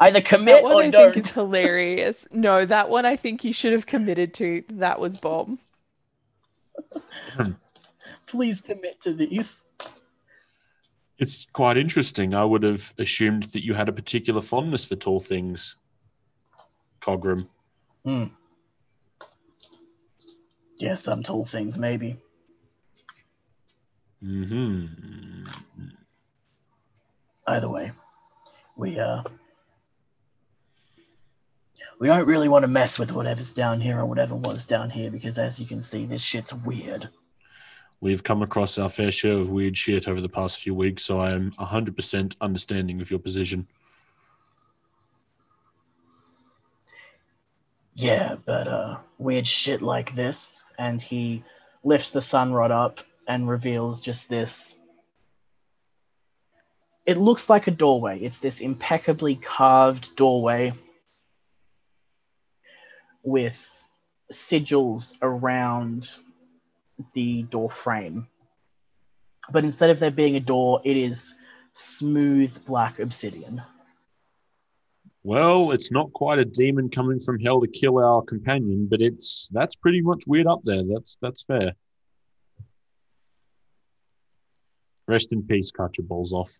Either commit That one or I don't. think is hilarious. No, that one I think you should have committed to. That was bomb. Hmm. Please commit to these. It's quite interesting. I would have assumed that you had a particular fondness for tall things, Cogram. Hmm. Yeah, some tall things, maybe. hmm Either way, we uh, we don't really want to mess with whatever's down here or whatever was down here because, as you can see, this shit's weird. We've come across our fair share of weird shit over the past few weeks, so I am 100% understanding of your position. Yeah, but uh, weird shit like this, and he lifts the sun rod up and reveals just this. It looks like a doorway. It's this impeccably carved doorway with sigils around the door frame. But instead of there being a door, it is smooth black obsidian. Well, it's not quite a demon coming from hell to kill our companion, but it's that's pretty much weird up there. That's that's fair. Rest in peace, cut your balls off.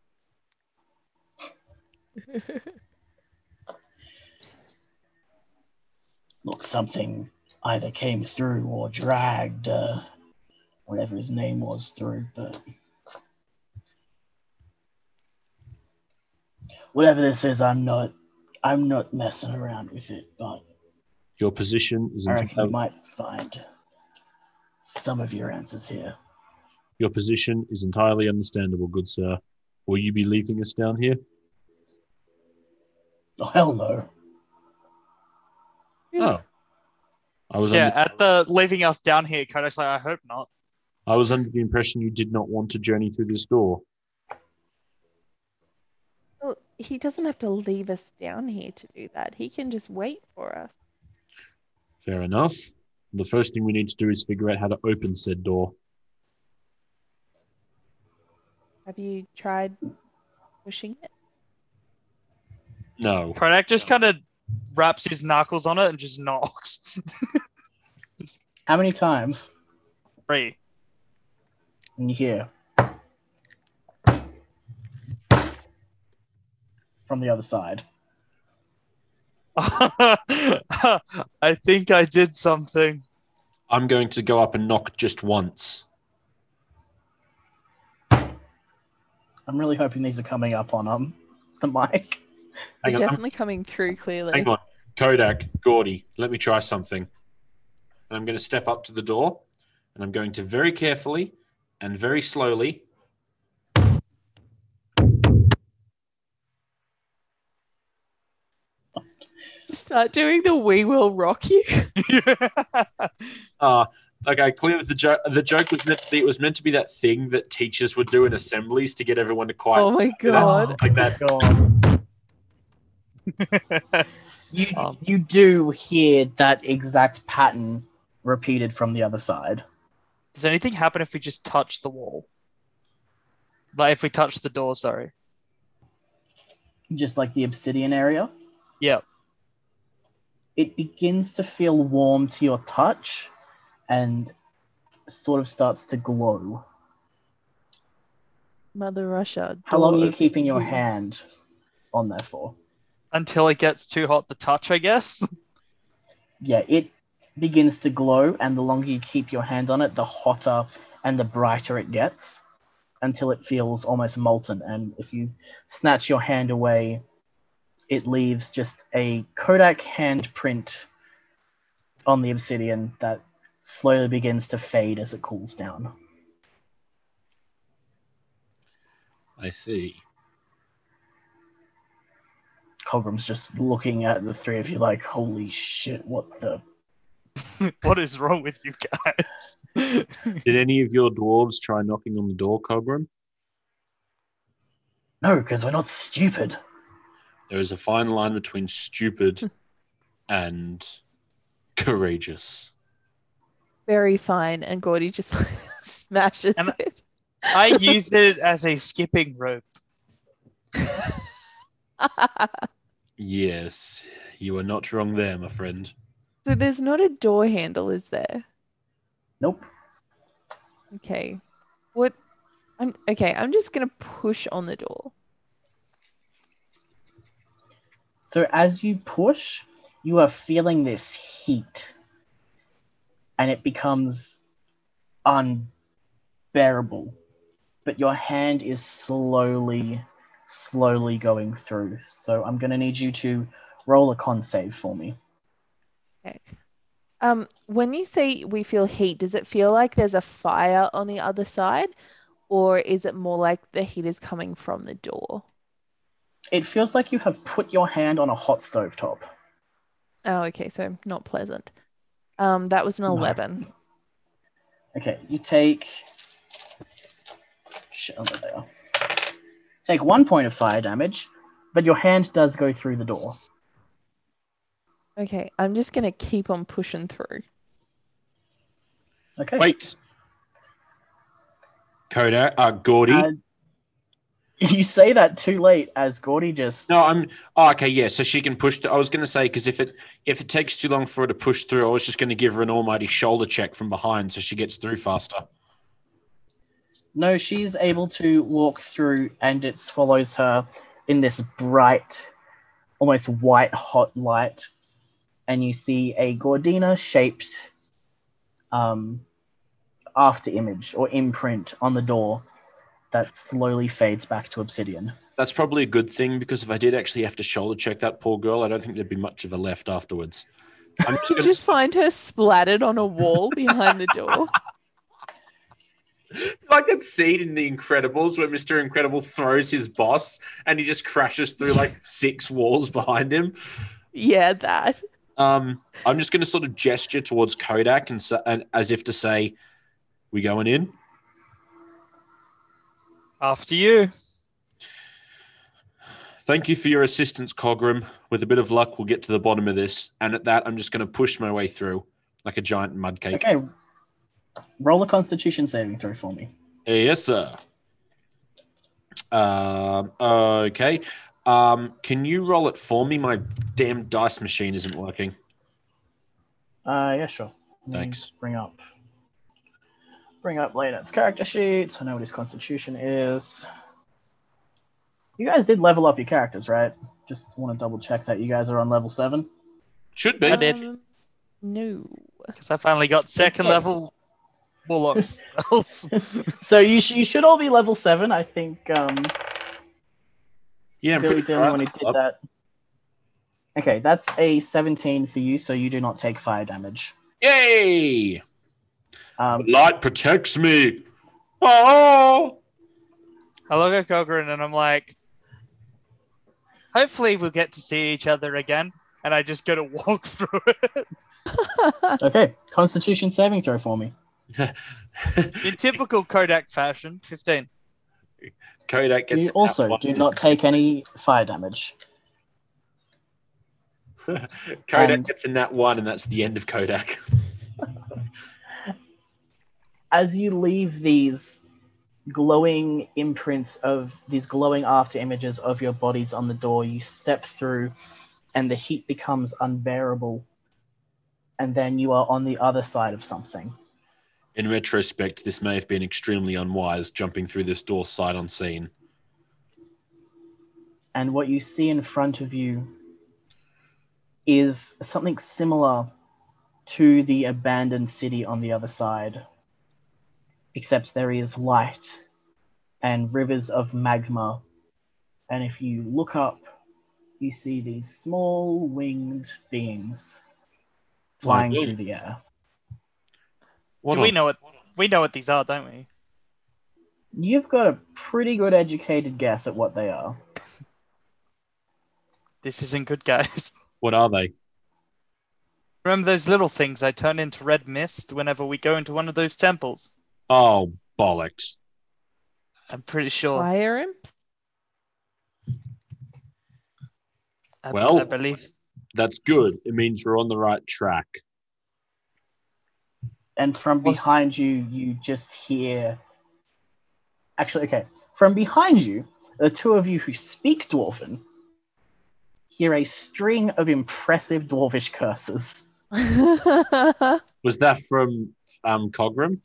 Look, something either came through or dragged uh, whatever his name was through, but whatever this is, I'm not. I'm not messing around with it, but Your position is I reckon you might find some of your answers here. your position is entirely understandable, good sir. Will you be leaving us down here? Oh hell no! Oh, I was Yeah, under, at the leaving us down here, Kodak's like, I hope not. I was under the impression you did not want to journey through this door. Well, he doesn't have to leave us down here to do that. He can just wait for us. Fair enough. The first thing we need to do is figure out how to open said door. Have you tried pushing it? No. Kodak just kind of wraps his knuckles on it and just knocks. How many times? Three. And you hear from the other side. I think I did something. I'm going to go up and knock just once. I'm really hoping these are coming up on um the mic. They're Hang on, definitely coming through clearly. hang on. Kodak, Gordy, let me try something. And I'm going to step up to the door and I'm going to very carefully and very slowly. Start doing the We Will Rock You. Uh, okay, clearly the joke. The joke was meant to be. It was meant to be that thing that teachers would do in assemblies to get everyone to quiet. Oh my god. Like that. God. You Um. you do hear that exact pattern repeated from the other side. Does anything happen if we just touch the wall? Like if we touch the door, sorry. Just like the obsidian area. Yeah. It begins to feel warm to your touch and sort of starts to glow. Mother Russia. How long are you keeping your hand on there for? Until it gets too hot to touch, I guess. Yeah, it begins to glow, and the longer you keep your hand on it, the hotter and the brighter it gets until it feels almost molten. And if you snatch your hand away, it leaves just a Kodak handprint on the obsidian that slowly begins to fade as it cools down. I see. Cogram's just looking at the three of you like, holy shit, what the? what is wrong with you guys? Did any of your dwarves try knocking on the door, Cogram? No, because we're not stupid. There is a fine line between stupid and courageous. Very fine. And Gordy just smashes And- it. I used it as a skipping rope. Yes, you are not wrong there, my friend. So there's not a door handle, is there? Nope. Okay. What? I'm okay. I'm just gonna push on the door. So as you push, you are feeling this heat, and it becomes unbearable. But your hand is slowly, slowly going through. So I'm going to need you to roll a con save for me. Okay. Um, when you say we feel heat, does it feel like there's a fire on the other side, or is it more like the heat is coming from the door? It feels like you have put your hand on a hot stove top. Oh, okay, so not pleasant. Um, that was an No. 11. Okay, you take. Shit, there. Take one point of fire damage, but your hand does go through the door. Okay, I'm just gonna keep on pushing through. Okay. Wait. Kodak, uh, Gordy. Uh, you say that too late, as Gordy just. no, I'm. Oh, okay, yeah. So she can push. The, I was going to say because if it if it takes too long for her to push through, I was just going to give her an almighty shoulder check from behind so she gets through faster. No, she's able to walk through, and it follows her in this bright, almost white hot light. And you see a Gordina shaped um, after image or imprint on the door that slowly fades back to obsidian. That's probably a good thing because if I did actually have to shoulder check that poor girl, I don't think there'd be much of a left afterwards. I'm just gonna, just find her splattered on a wall behind the door. like that scene in The Incredibles where Mr. Incredible throws his boss and he just crashes through like six walls behind him. Yeah, that. Um, I'm just going to sort of gesture towards Kodak and, sa- and as if to say, "We going in?" After you. Thank you for your assistance, Cogram. With a bit of luck, we'll get to the bottom of this. And at that, I'm just going to push my way through like a giant mud cake. Okay. Roll a constitution saving throw for me. Yes, sir. Um, okay. Um, can you roll it for me? My damn dice machine isn't working. Uh, yeah, sure. Thanks. Bring up, bring up Leonard's character sheet. I know what his constitution is. You guys did level up your characters, right? Just want to double check that you guys are on level seven. Should be. I did. Um, no. Because I finally got second level warlock spells. So you, sh- you should all be level seven. I think um, Yeah, I'm Billy's the only one who did up. that. Okay, that's a 17 for you, so you do not take fire damage. Yay! Um, Light protects me. Oh! I look at Cogram and I'm like, hopefully we'll get to see each other again. And I just go to walk through it. okay, Constitution saving throw for me. In typical Kodak fashion, 15. Kodak gets You also do not take any fire damage. Kodak and- gets a nat one, and that's the end of Kodak. as you leave these glowing imprints of these glowing after images of your bodies on the door, you step through and the heat becomes unbearable. And then you are on the other side of something. In retrospect, this may have been extremely unwise, jumping through this door sight unseen. And what you see in front of you is something similar to the abandoned city on the other side, except there is light and rivers of magma. And if you look up, you see these small winged beings flying through the air. What Do we know what we know what these are, don't we? You've got a pretty good educated guess at what they are. This isn't good, guys. What are they? Remember those little things I turn into red mist whenever we go into one of those temples? Oh, bollocks. I'm pretty sure. Fire imps? I, Well- I believe. That's good. It means we're on the right track. And from What's- behind you you just hear actually okay from behind you the two of you who speak dwarven hear a string of impressive dwarvish curses. Was that from um, Cogram?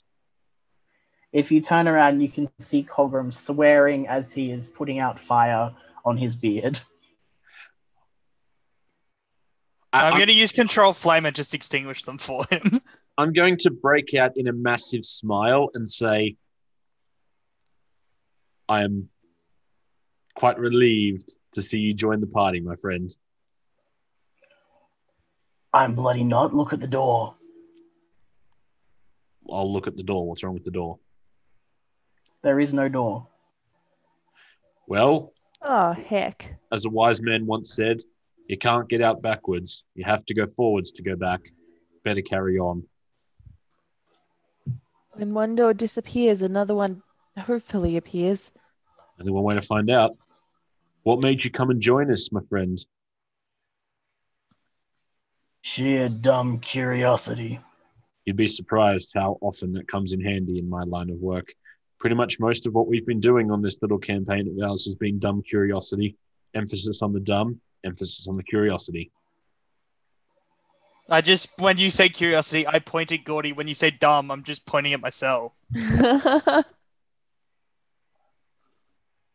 If you turn around, you can see Cogram swearing as he is putting out fire on his beard. I, I'm I'm, going to use control flame and just extinguish them for him. I'm going to break out in a massive smile and say, I am quite relieved to see you join the party, my friend. I'm bloody not. Look at the door. I'll look at the door. What's wrong with the door? There is no door. Well, oh, heck. as a wise man once said, you can't get out backwards. You have to go forwards to go back. Better carry on. When one door disappears, another one hopefully appears. Only one way to find out. What made you come and join us, my friend? Sheer dumb curiosity. You'd be surprised how often that comes in handy in my line of work. Pretty much most of what we've been doing on this little campaign of ours has been dumb curiosity. Emphasis on the dumb, emphasis on the curiosity. I just, when you say curiosity, I point at Gordy. When you say dumb, I'm just pointing at myself.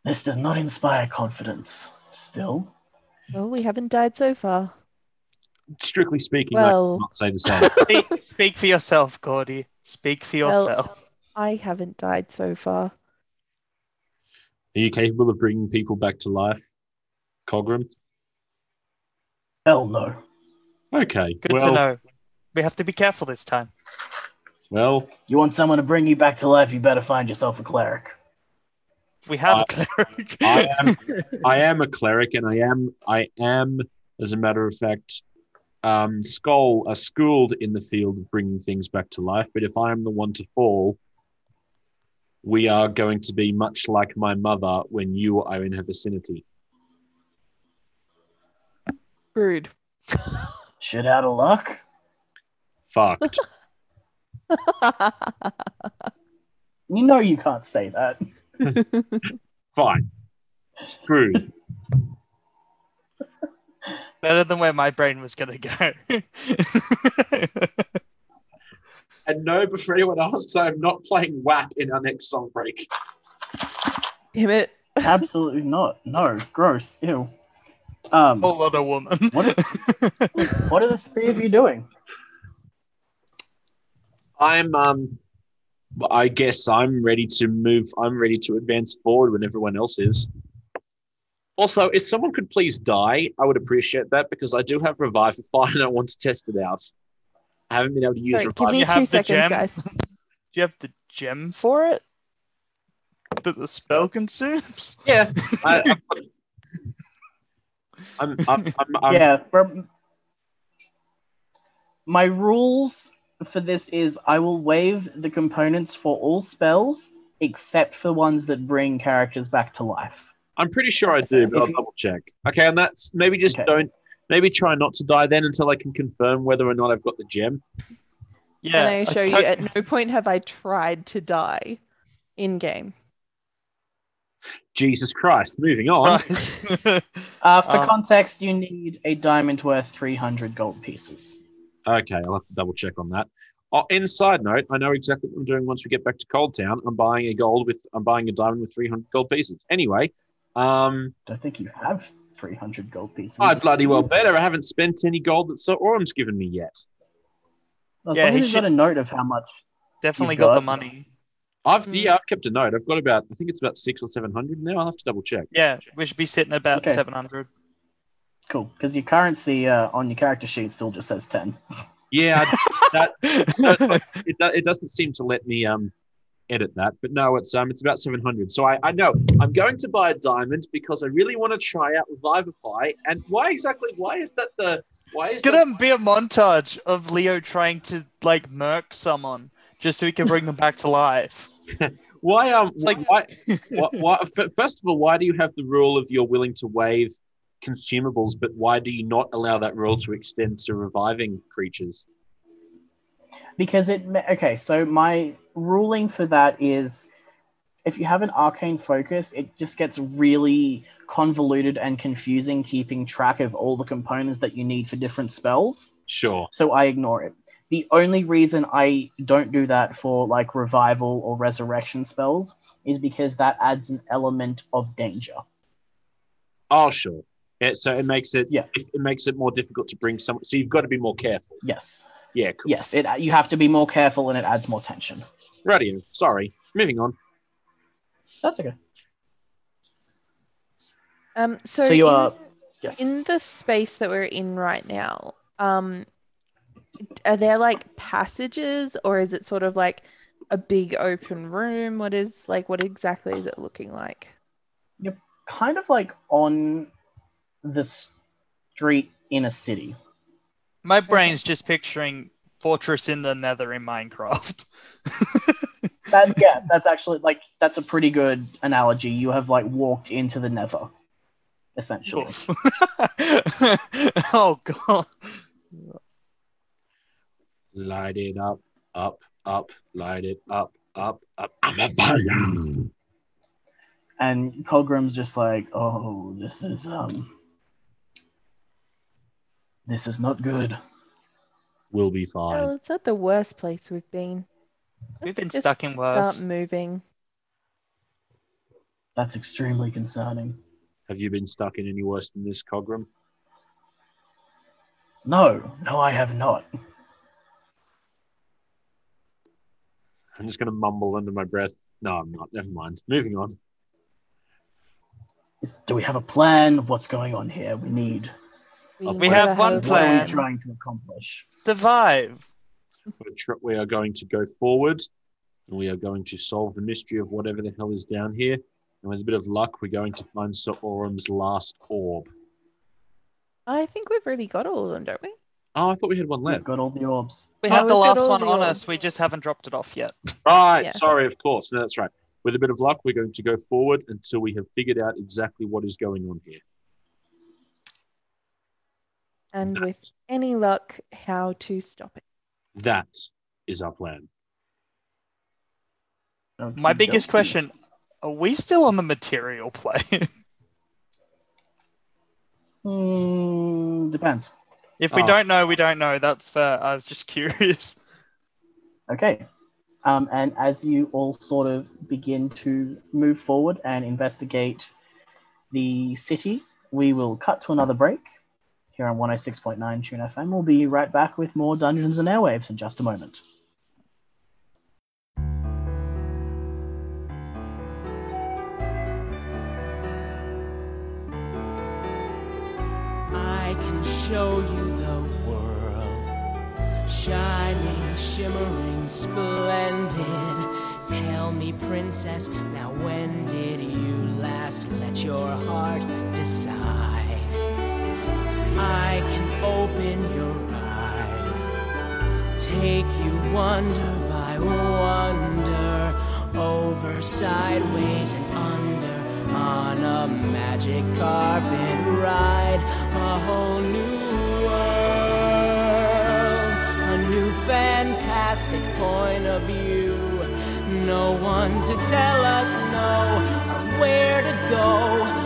This does not inspire confidence. Still, well, we haven't died so far. Strictly speaking, I Well- cannot say the same. Speak, speak for yourself, Gordy. Speak for Well- yourself. I haven't died so far. Are you capable of bringing people back to life, Cogram? hell no. Okay. Good well, to know. We have to be careful this time. well, You want someone to bring you back to life, you better find yourself a cleric. We have I- a cleric. I am I am a cleric, and I am I am, as a matter of fact, um, skull uh, schooled in the field of bringing things back to life. But if I am the one to fall, we are going to be much like my mother when you are in her vicinity. Rude. Shit out of luck. Fucked. You know you can't say that. Fine. Screwed. Better than where my brain was going to go. And no, before anyone asks, I am not playing WAP in our next song break. Damn it. Absolutely not. No, gross. Ew. Um, Whole lot of woman. What? what are the three of you doing? I'm um I guess I'm ready to move I'm ready to advance forward when everyone else is. Also, if someone could please die, I would appreciate that because I do have Revivify and I want to test it out. I haven't been able to use Sorry, give Revive. me You two have the seconds, gem? guys. Do you have the gem for it? That the spell consumes? Yeah. I, I'm, I'm, I'm, I'm, yeah, but my rules for this is I will waive the components for all spells except for ones that bring characters back to life. I'm pretty sure I do, but If I'll you- double check. Okay, and that's maybe just Okay. don't maybe try not to die then until I can confirm whether or not I've got the gem. Yeah. and I assure you, at no point have I tried to die in game. Jesus Christ. Moving on. Uh, for Um, context, you need a diamond worth 300 gold pieces. Okay, I'll have to double check on that. Oh, in side note, I know exactly what I'm doing once we get back to Cold Town. I'm buying a gold with I'm buying a diamond with 300 gold pieces. Anyway, um, Don't think you have 300 gold pieces. I bloody well better. I haven't spent any gold that Sir Orum's given me yet. As Yeah, long he as you've got a note of how much. Definitely You've got the money. I've Hmm. yeah, I've kept a note. I've got about I think it's about six or seven hundred now. I'll have to double check. Yeah, we should be sitting about Okay. 700. Cool, because your currency uh, on your character sheet still just says 10. Yeah, that it, it doesn't seem to let me um edit that, but no, it's um it's about seven hundred. So I I know I'm going to buy a diamond because I really want to try out Revivify. And why exactly? Why is that the why is It's that- gonna be a montage of Leo trying to like murk someone just so he can bring them back to life. Why um like- why, why, why first of all why do you have the rule of you're willing to waive consumables, but why do you not allow that rule to extend to reviving creatures? Because it. ma- Okay, so my ruling for that is if you have an arcane focus, it just gets really convoluted and confusing keeping track of all the components that you need for different spells. Sure. So I ignore it. The only reason I don't do that for like revival or resurrection spells is because that adds an element of danger. Oh, sure. Yeah, so it makes it Yeah. it, it makes it more difficult to bring some. So you've got to be more careful. Yes. Yeah, cool. Yes, it you have to be more careful and it adds more tension. Radio. Sorry. Moving on. That's okay. Um, so, So you in, are- Yes. in the space that we're in right now, um, are there like passages or is it sort of like a big open room? What is like what exactly is it looking like? You're kind of like on the street in a city. My brain's just picturing Fortress in the Nether in Minecraft. That yeah, that's actually like that's a pretty good analogy. You have like walked into the nether, essentially. Oh god. Light it up, up, up. Light it up, up, up. I'm a fire. And Cogram's just like, oh, this is um this is not good. We'll be fine. Well, it's not the worst place we've been. We've been Just stuck in worse. Start moving. That's extremely concerning. Have you been stuck in any worse than this, Cogram? No, no, I have not. I'm just going to mumble under my breath. No, I'm not. Never mind. Moving on. Is, do we have a plan? What's going on here? We need. We never have one a What are plan. we trying to accomplish? Survive. We're tr- We are going to go forward and we are going to solve the mystery of whatever the hell is down here. And with a bit of luck, we're going to find Sir Orum's last orb. I think we've already got all of them, don't we? Oh, I thought we had one left. We've left. got all the orbs. We Oh, have the last one the on orbs. us. We just haven't dropped it off yet. Right. Yeah. Sorry, of course. No, that's right. With a bit of luck, we're going to go forward until we have figured out exactly what is going on here. And with any luck, how to stop it. That is our plan. My biggest dokey. question are we still on the material plane? Hmm, depends. If we Oh. don't know, we don't know. That's fair. I was just curious. Okay. Um, and as you all sort of begin to move forward and investigate the city, we will cut to another break here on 106.9 Tune FM. We'll be right back with more Dungeons and Airwaves in just a moment. Show you the world, shining, shimmering, splendid. Tell me, princess, now when did you last let your heart decide? I can open your eyes, take you wonder by wonder, over, sideways, and under, on a magic carpet ride, a whole new world, a new fantastic point of view. No one to tell us no, or where to go,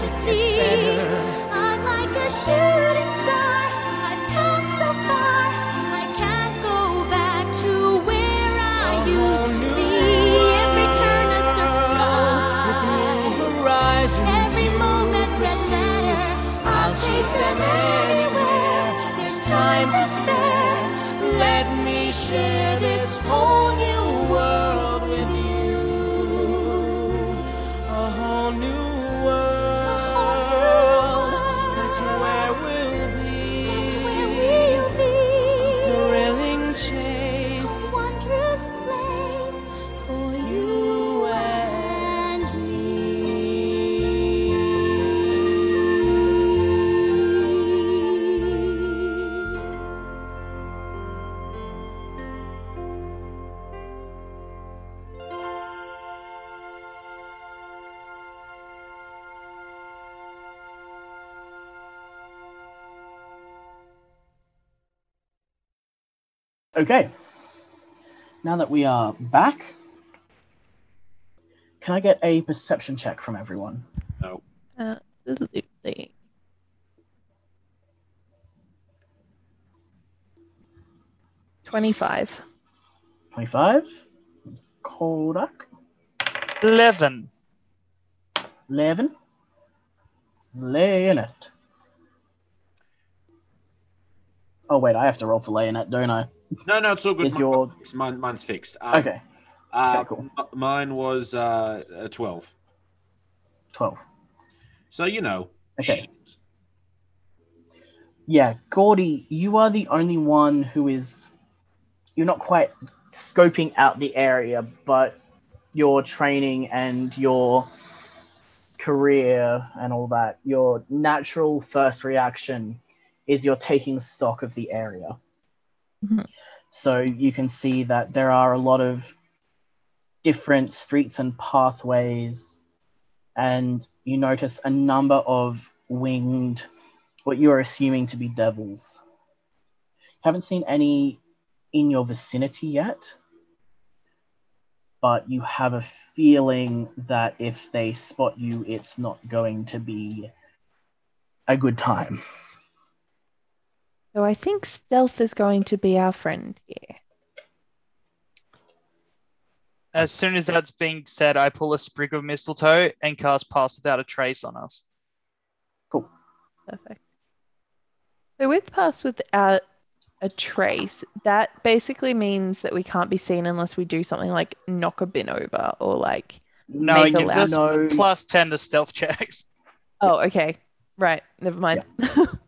to see. I'm like a shooting star. I've come so far. I can't go back to where I used to be. Every turn a surprise. horizons Every moment red letter. I'll chase them anywhere. There's time to spare. Let me share this whole Okay. Now that we are back, can I get a perception check from everyone? No. Absolutely. Twenty-five. 25. Kodak. 11. 11. Leonette. Oh, wait, I have to roll for Leonette, don't I? No, no, it's all good. Is Mine- your- mine, mine's fixed. Um, Okay, Uh, Okay, cool. m- Mine was uh, a 12. 12. So, you know. Okay. shit. Yeah, Gordy, you are the only one who is. You're not quite scoping out the area, but your training and your career and all that, your natural first reaction is you're taking stock of the area. Mhm. So you can see that there are a lot of different streets and pathways, and you notice a number of winged what you're assuming to be devils. Haven't seen any in your vicinity yet, but you have a feeling that if they spot you, it's not going to be a good time. So I think stealth is going to be our friend here. As soon as that's being said, I pull a sprig of mistletoe and cast Pass Without a Trace on us. Cool. Perfect. So with pass without a trace, that basically means that we can't be seen unless we do something like knock a bin over or like. No, Make it a gives loud us no, plus 10 to stealth checks. Oh, okay. Right. Never mind.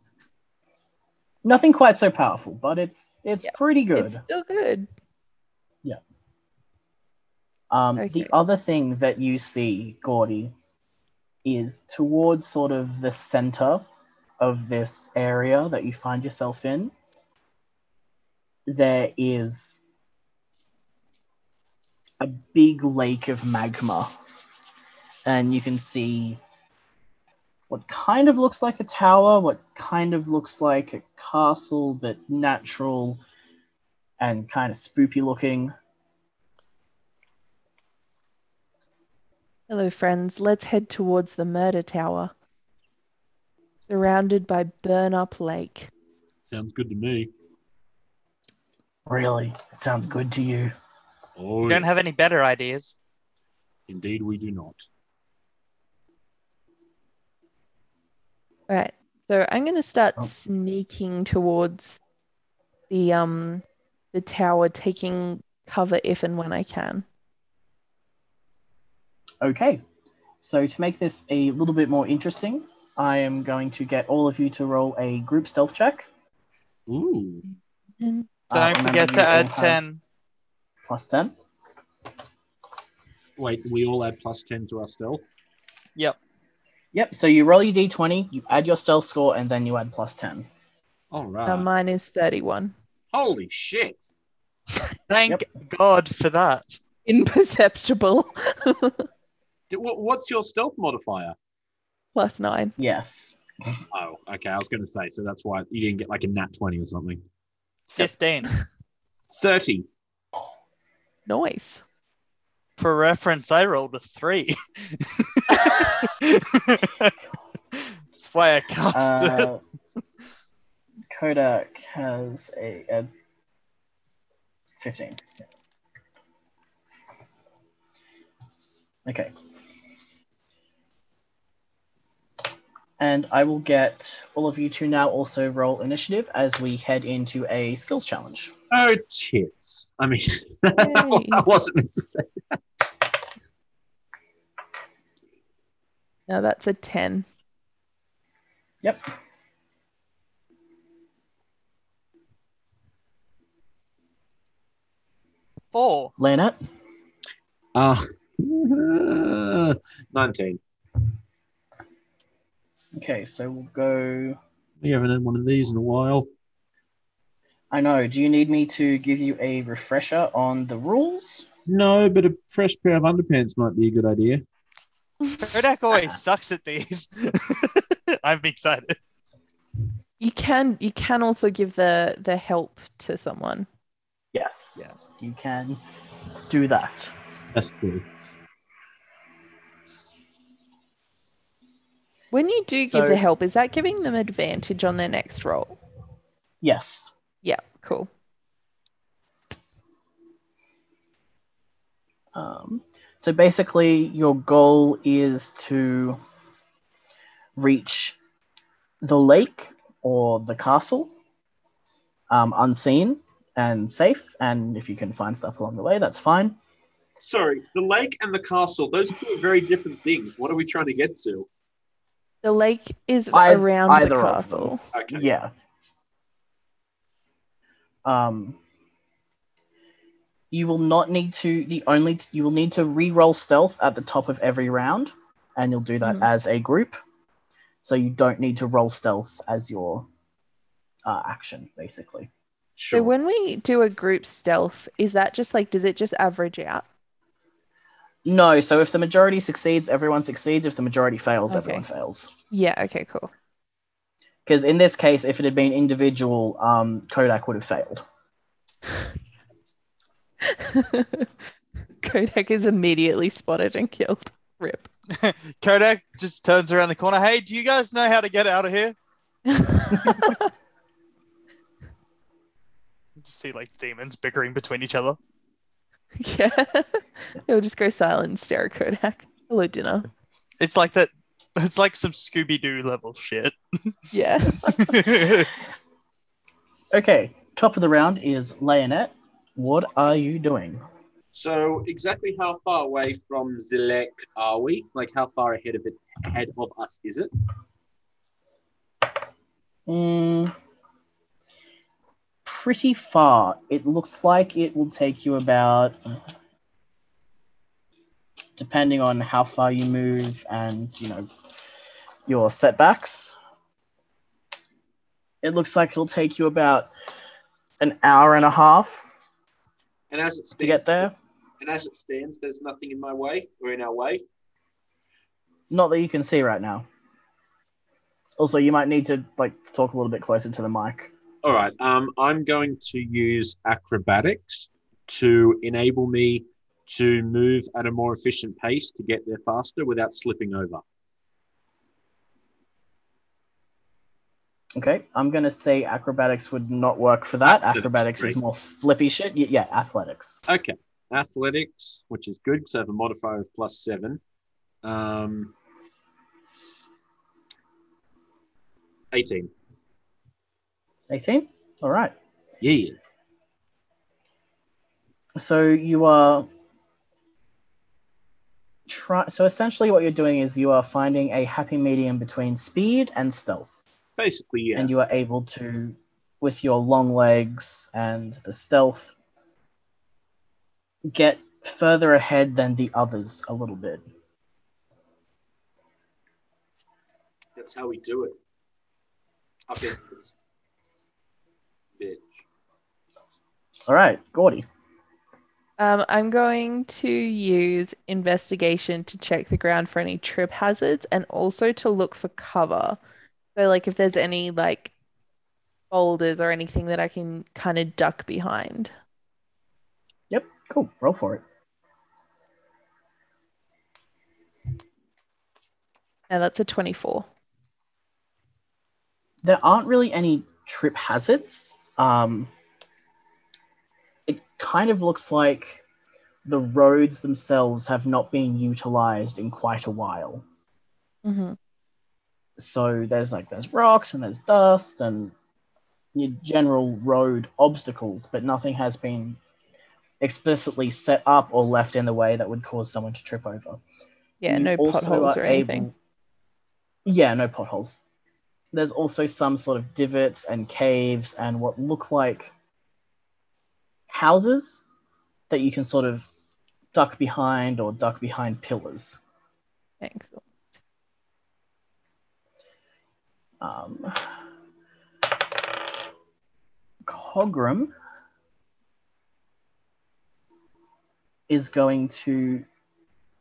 nothing quite so powerful, but it's it's Yeah, pretty it's good. still good. Yeah. Um, Okay. The other thing that you see, Gordy, is towards sort of the center of this area that you find yourself in, there is a big lake of magma. And you can see what kind of looks like a tower, what kind of looks like a castle, but natural and kind of spoopy looking. Hello, friends. Let's head towards the murder tower. Surrounded by burn up lake. Sounds good to me. Really? It sounds good to you. Oh, We don't have any better ideas. indeed, we do not. Right. So I'm going to start Oh. sneaking towards the um the tower, taking cover if and when I can. Okay. So to make this a little bit more interesting, I am going to get all of you to roll a group stealth check. Ooh. And Uh, Don't remember forget to add 10. Plus 10. Wait, we all add plus 10 to our stealth? Yep. Yep. So you roll your d20, you add your stealth score, and then you add plus 10. All right. mine is 31. Holy shit. Thank Yep. God for that. Imperceptible. What's your stealth modifier? Plus 9. Yes. Oh, okay. I was going to say, so that's why you didn't get like a nat 20 or something. 15. 30. Nice. For reference, I rolled a 3. That's why I cast it. Uh, Kodak has a, a 15. Okay. And I will get all of you to now also roll initiative as we head into a skills challenge. Oh, tits. I mean, Yay. I wasn't meant to say. Now that's a 10. Yep. Four. Leonette? Uh, 19. Okay, so we'll go. We haven't had one of these in a while. I know. Do you need me to give you a refresher on the rules? No, but a fresh pair of underpants might be a good idea. Kodak always sucks at these. I'm excited. You can you can also give the the help to someone. Yes. Yeah. You can do that. That's good. When you do give the help, is that giving them advantage on their next roll? Yes. Yeah, cool. Um, so basically, your goal is to reach the lake or the castle um, unseen and safe. And if you can find stuff along the way, that's fine. Sorry, the lake and the castle, those two are very different things. What are we trying to get to? The lake is Ei- around the either of castle. Okay. Yeah. Um, you will not need to. The only you will need to re-roll stealth at the top of every round, and you'll do that Mhm. as a group. So you don't need to roll stealth as your uh, action, basically. Sure. So when we do a group stealth, is that just like does it just average out? No, so if the majority succeeds, everyone succeeds. If the majority fails, Okay. everyone fails. Yeah, okay, cool. Because in this case, if it had been individual, um, Kodak would have failed. Kodak is immediately spotted and killed. Rip. Kodak just turns around the corner. Hey, do you guys know how to get out of here? Just see like demons bickering between each other. yeah. They'll just go silent and stare at Kodak. Hello, dinner. It's like that. It's like some Scooby Doo level shit. Yeah. Okay, top of the round is Leonette. What are you doing? So exactly how far away from Zilek are we? Like how far ahead of it ahead of us is it? Mm, pretty far. It looks like it will take you about, depending on how far you move and you know your setbacks. It looks like it'll take you about an hour and a half And as it to stands, get there. and as it stands, there's nothing in my way or in our way. Not that you can see right now. Also, you might need to like talk a little bit closer to the mic. All right. Um, I'm going to use acrobatics to enable me to move at a more efficient pace to get there faster without slipping over. Okay, I'm gonna say acrobatics would not work for that. Athletics, Acrobatics is more flippy shit. Y- Yeah, athletics. Okay. Athletics, which is good because I have a modifier of plus seven. Um, 18. 18. All right. Yeah. So you are try. So essentially, what you're doing is you are finding a happy medium between speed and stealth, Basically, yeah. and you are able to, with your long legs and the stealth, get further ahead than the others a little bit. That's how we do it. Up in this bitch. All right, Gordy. Um, I'm going to use investigation to check the ground for any trip hazards and also to look for cover. So, like, if there's any like boulders or anything that I can kind of duck behind. Yep. Cool. Roll for it. And that's a 24. there aren't really any trip hazards. Um, it kind of looks like the roads themselves have not been utilized in quite a while. hmm So there's like there's rocks and there's dust and your general road obstacles, but nothing has been explicitly set up or left in the way that would cause someone to trip over. Yeah, You no potholes or anything. able- Yeah, no potholes. There's also some sort of divots and caves and what look like houses that you can sort of duck behind or duck behind pillars. Excellent. Um, Cogram is going to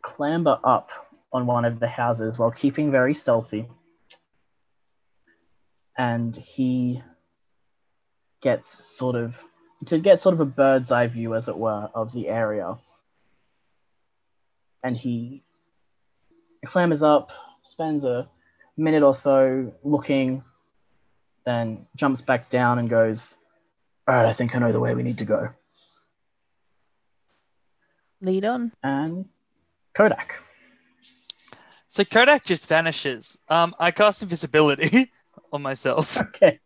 clamber up on one of the houses while keeping very stealthy. And he gets sort of to get sort of a bird's eye view, as it were, of the area. And he clambers up, spends a minute or so looking, then jumps back down and goes, All right, I think I know the way we need to go. Lead on. And Kodak. So Kodak just vanishes. Um, I cast invisibility on myself. Okay.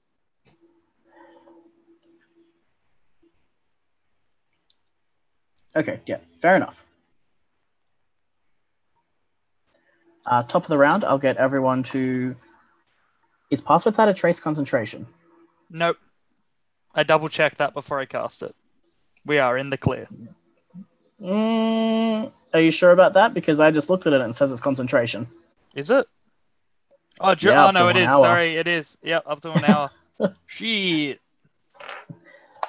Okay, yeah, fair enough. Uh, top of the round, I'll get everyone to. Is pass without a trace concentration? Nope. I double checked that before I cast it. We are in the clear. Mm, are you sure about that? Because I just looked at it and it says it's concentration. Is it? Oh, dr- Yeah, oh no, it is. hour. Sorry, it is. Yeah, up to an hour. Shit.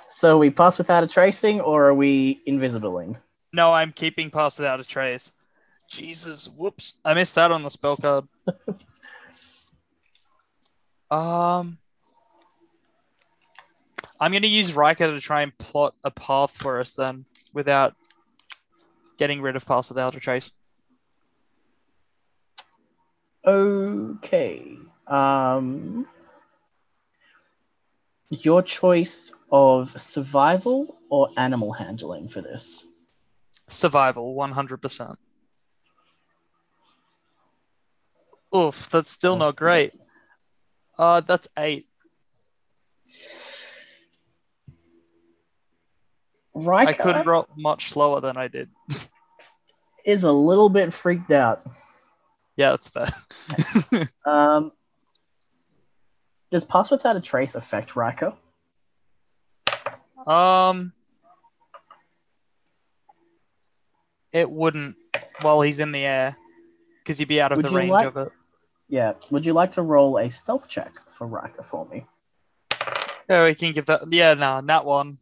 So we pass without a tracing, or are we invisibling? No, I'm keeping pass without a trace. Jesus, whoops. I missed that on the spell card. um I'm gonna use Riker to try and plot a path for us then without getting rid of pass the a trace. Okay. Um, your choice of survival or animal handling for this? Survival, 100%. Oof, that's still not great. Uh, that's eight. Riker I could roll much slower than I did. is a little bit freaked out. Yeah, that's fair. Um, does pass without a trace affect Riker? um, it wouldn't while he's in the air because he'd be out of Would the range like- of it. Yeah. Would you like to roll a stealth check for Riker for me? Yeah, we can give that. Yeah, nah, that one.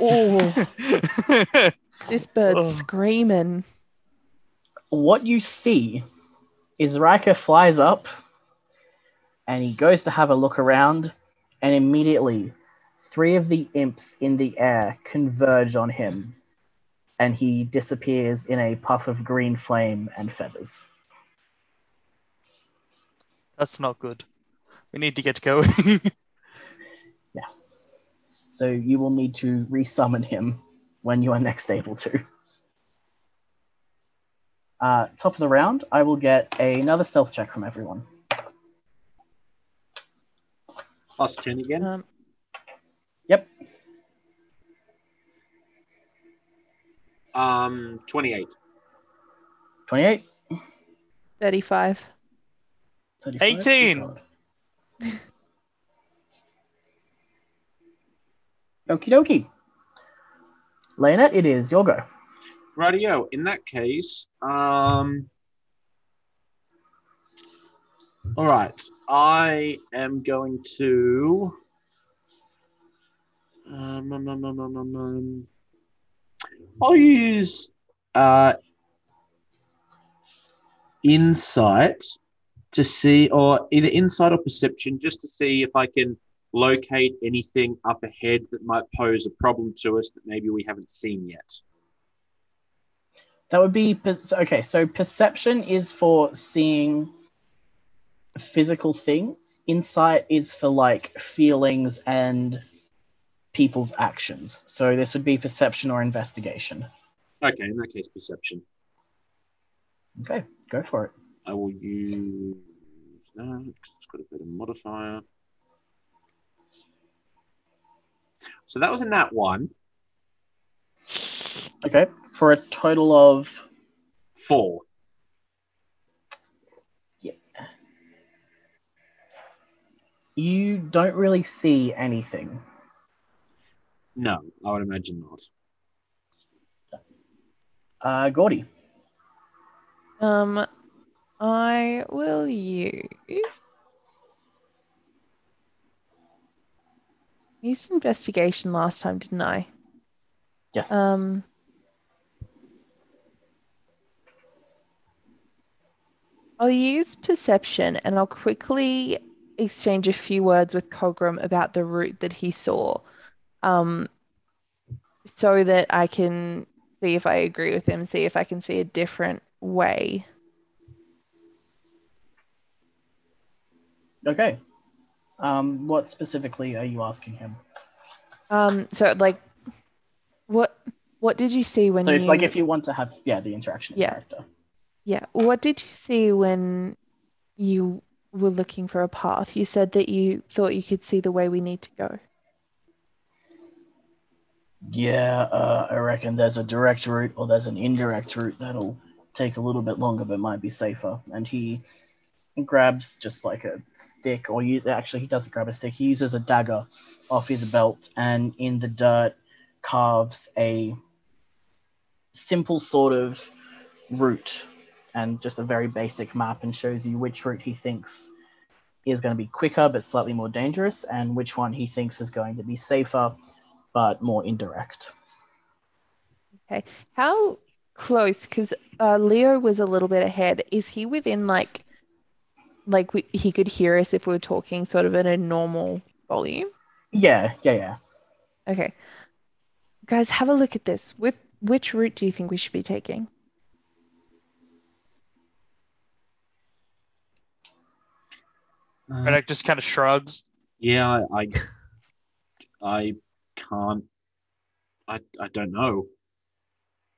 Oh. This bird's Ugh. screaming. what you see is Riker flies up and he goes to have a look around, and immediately three of the imps in the air converge on him, and he disappears in a puff of green flame and feathers. That's not good. We need to get going. Yeah. So you will need to resummon him when you are next able to. Uh, top of the round, I will get another stealth check from everyone. Plus 10 again. Um, Yep. Um, 28. 28. 35. 35. 18. Good God. Okie dokie. Leonette, it is your go. Radio. In that case, um, all right. I am going to. Um, um, um, um, um, um, um, I'll use uh, insight to see, or either insight or perception, just to see if I can locate anything up ahead that might pose a problem to us that maybe we haven't seen yet. That would be okay. So perception is for seeing physical things. Insight is for like feelings and people's actions. So this would be perception or investigation. Okay, in that case, perception. Okay, go for it. I will use that 'cause it's got a better modifier. So that was in that one. Okay, for a total of Four. Yeah. you don't really see anything. No, I would imagine not. Uh, Gordy. Um, I will use. Used investigation last time, didn't I? Yes. Um, I'll use perception and I'll quickly exchange a few words with Cogram about the route that he saw. Um, so that I can see if I agree with him, see if I can see a different way. Okay. Um, what specifically are you asking him? Um, so like, what what did you see when you So you? like if you want to have yeah the interaction Yeah. character. Yeah. What did you see when you were looking for a path? You said that you thought you could see the way we need to go. Yeah, uh, I reckon there's a direct route or there's an indirect route that'll take a little bit longer but might be safer. And he grabs just like a stick, or you actually he doesn't grab a stick. He uses a dagger off his belt and in the dirt carves a simple sort of route and just a very basic map and shows you which route he thinks is going to be quicker but slightly more dangerous and which one he thinks is going to be safer but more indirect. Okay. How close? Because uh, Leo was a little bit ahead. Is he within like, like we, he could hear us if we were talking sort of at a normal volume? Yeah, yeah, yeah. Okay. Guys, have a look at this. With which route do you think we should be taking? Reddick just kind of shrugs. yeah, I, I, I can't. I, I don't know.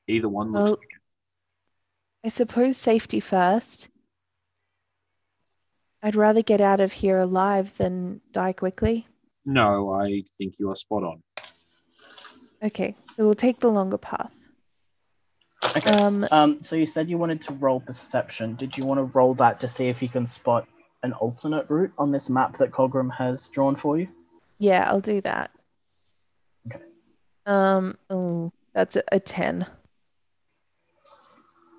Either one looks. Well, I suppose safety first. I'd rather get out of here alive than die quickly. no, I think you are spot on. Okay, so we'll take the longer path. Okay. Um, Um, so you said you wanted to roll perception. Did you want to roll that to see if you can spot an alternate route on this map that Cogram has drawn for you? yeah, I'll do that. Okay. Um, oh, that's a, a 10.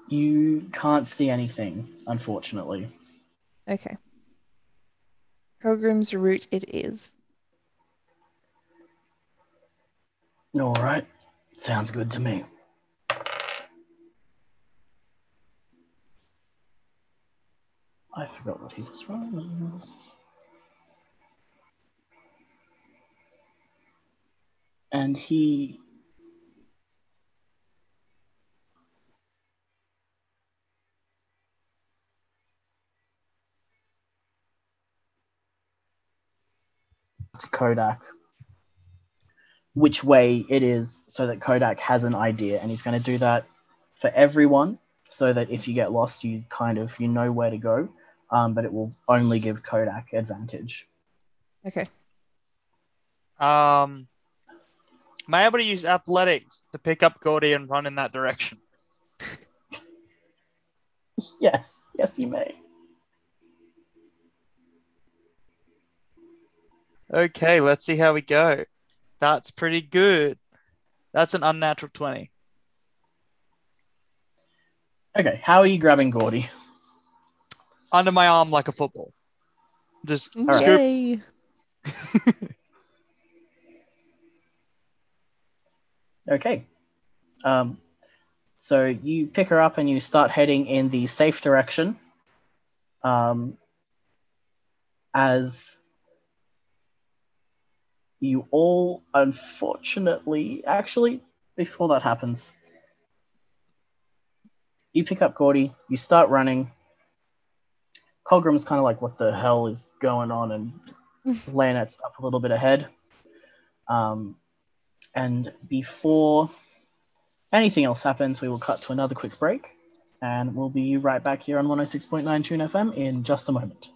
You can't see anything, unfortunately. Okay. Cogram's route it is. All right. Sounds good to me. I forgot what he was rolling. And he. To Kodak which way it is so that Kodak has an idea and he's going to do that for everyone so that if you get lost you kind of you know where to go um, but it will only give Kodak advantage. Okay. Um, am I able to use athletics to pick up Gordy and run in that direction? Yes, yes you may. Okay, let's see how we go. That's pretty good. That's an unnatural 20. Okay, how are you grabbing Gordy? Under my arm like a football. Just right. scoop. Yay. Okay. Um, so you pick her up and you start heading in the safe direction. Um, as you all, unfortunately, actually, before that happens, you pick up Gordy, you start running. Cogram's kind of like, what the hell is going on? And Leonette's up a little bit ahead. Um, and before anything else happens, we will cut to another quick break. And we'll be right back here on 106.9 Tune FM in just a moment.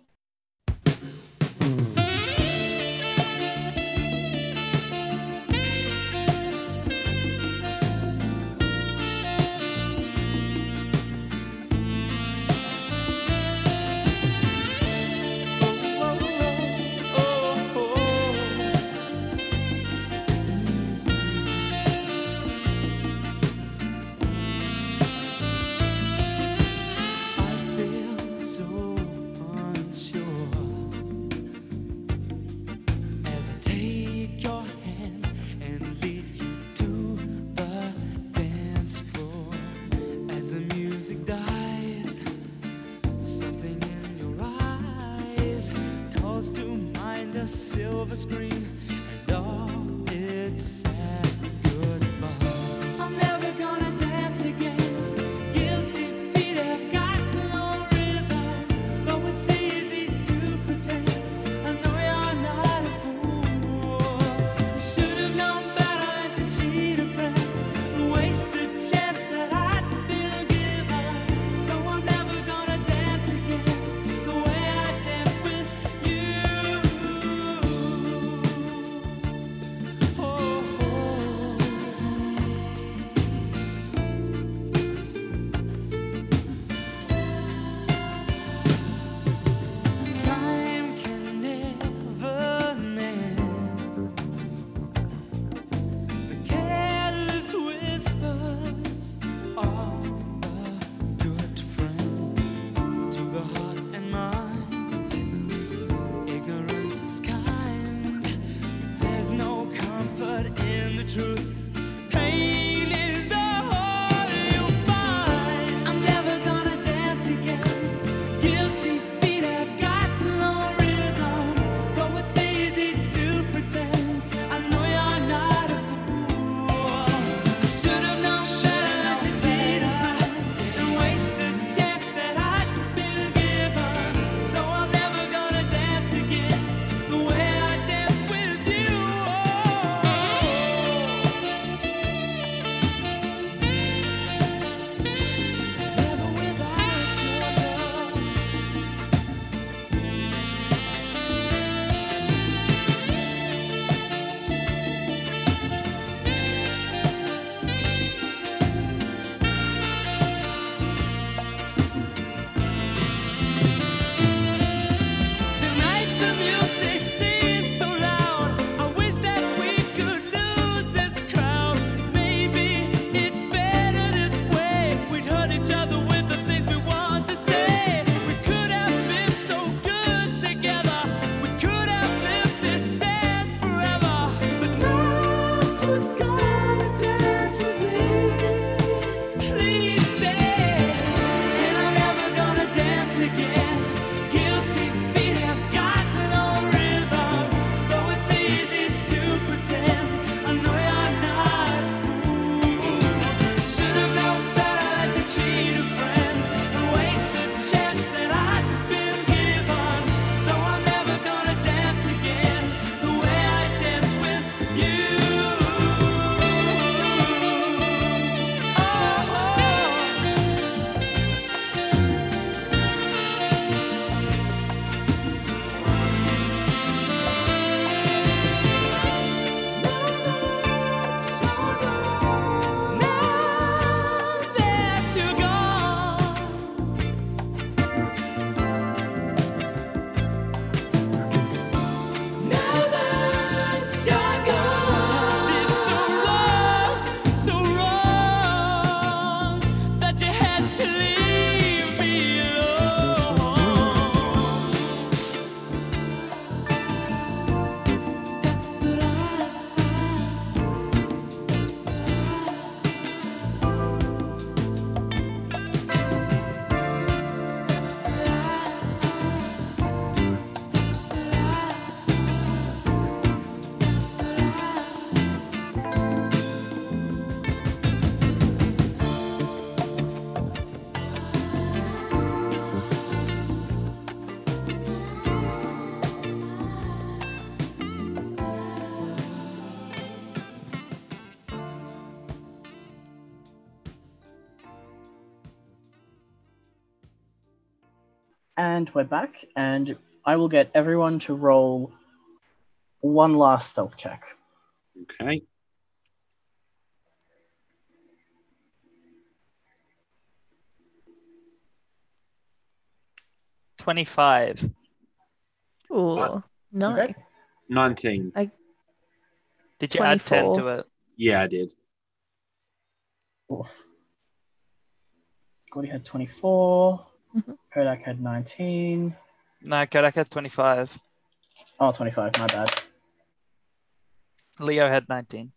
And we're back, and I will get everyone to roll one last stealth check. Okay. Twenty-five. Ooh, Uh, no. okay. 19. Did you add ten to it? Yeah, I did. Oof. Gordy had 24. Mhm. Kodak had 19. No, Kodak had twenty-five. Oh, 25, my bad. Leo had nineteen.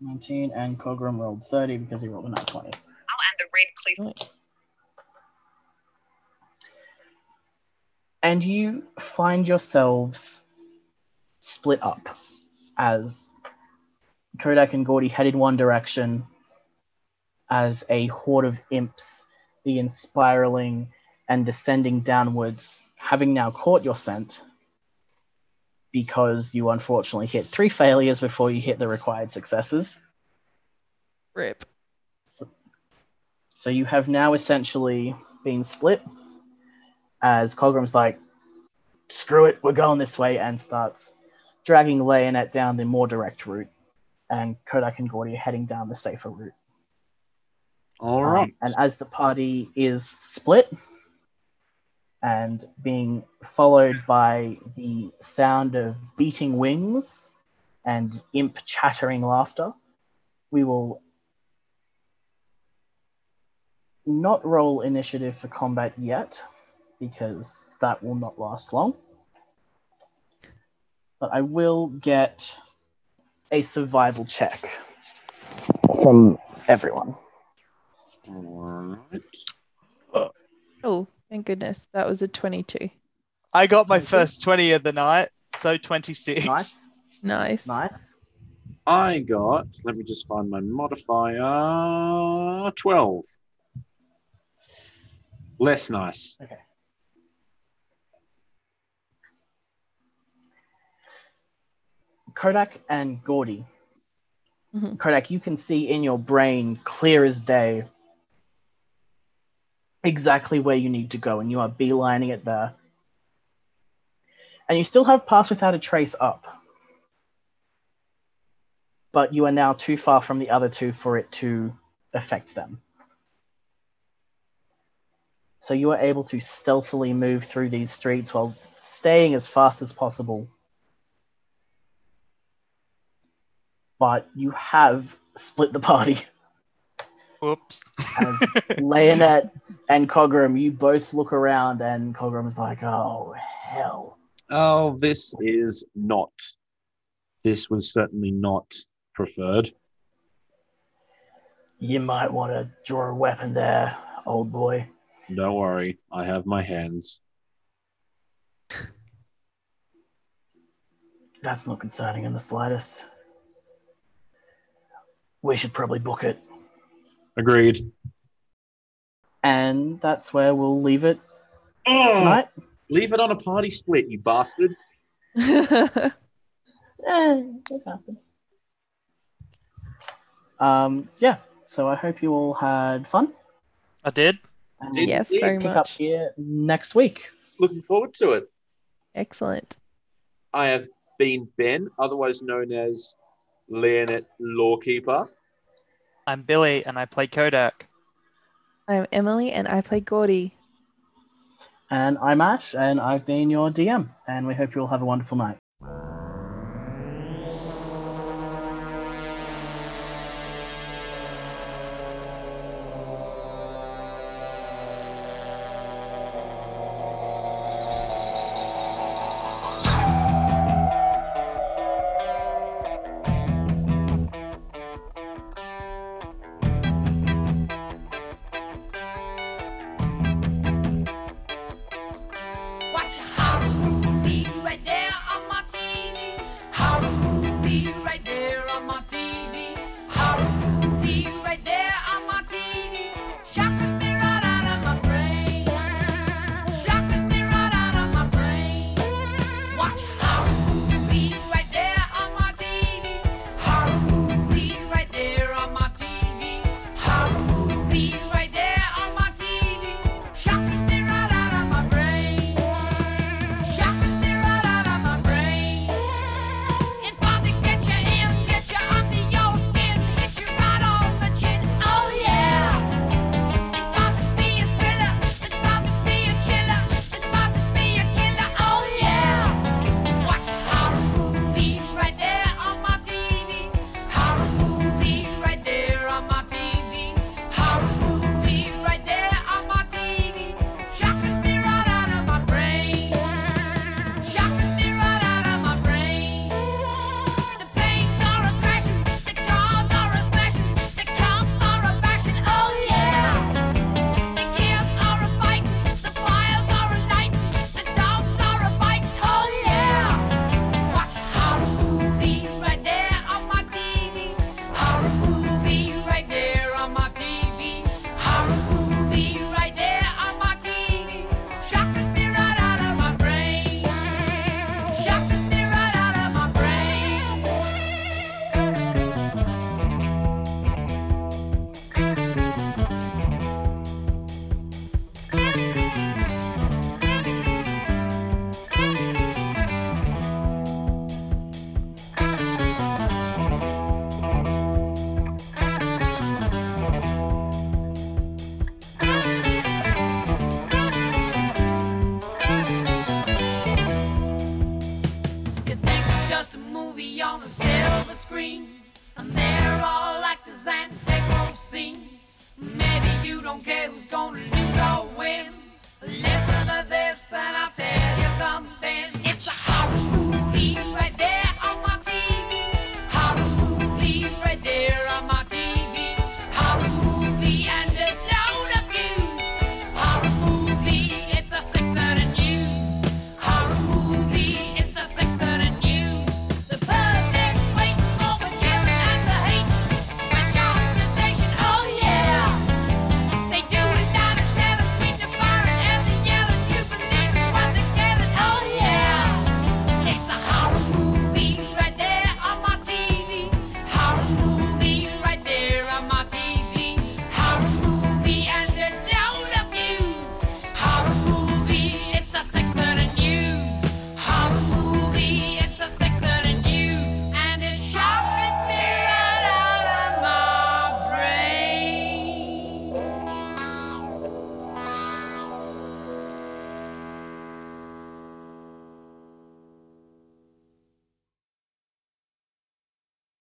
19, and Cogram rolled 30 because he rolled a nat 20. and the red cliff. And you find yourselves split up as Kodak and Gordy head in one direction as a horde of imps begin spiraling and descending downwards, having now caught your scent because you unfortunately hit three failures before you hit the required successes. Rip. So you have now essentially been split as Cogram's like, screw it, we're going this way, and starts dragging Leonette down the more direct route. And Kodak and Gordy are heading down the safer route. All Um, right. and as the party is split and being followed by the sound of beating wings and imp chattering laughter, we will not roll initiative for combat yet because that will not last long. But I will get a survival check from everyone. All right. Oh, thank goodness. That was a 22. I got my Twenty-six. first twenty of the night, so twenty-six. Nice, Nice. nice. I got, let me just find my modifier 12. Less nice. Okay. Kodak and Gordy. Mhm. Kodak, you can see in your brain, clear as day, exactly where you need to go, and you are beelining it there. And you still have Pass Without a Trace up. But you are now too far from the other two for it to affect them. So you are able to stealthily move through these streets while staying as fast as possible. But you have split the party. Whoops. As Leonette and Cogram, you both look around and Cogram's like, oh, hell. Oh, this is not. This was certainly not preferred. You might want to draw a weapon there, old boy. Don't worry, I have my hands. That's not concerning in the slightest. We should probably book it. Agreed. And that's where we'll leave it Oh, tonight. leave it on a party split, you bastard. Eh, it happens. Um, yeah, so I hope you all had fun. I did. And Did- yes, did very pick up much. here next week. Looking forward to it. Excellent. I have been Ben, otherwise known as Leonette Lawkeeper. I'm Billy, and I play Kodak. I'm Emily and I play Gordy. And I'm Ash, and I've been your DM, and we hope you all have a wonderful night.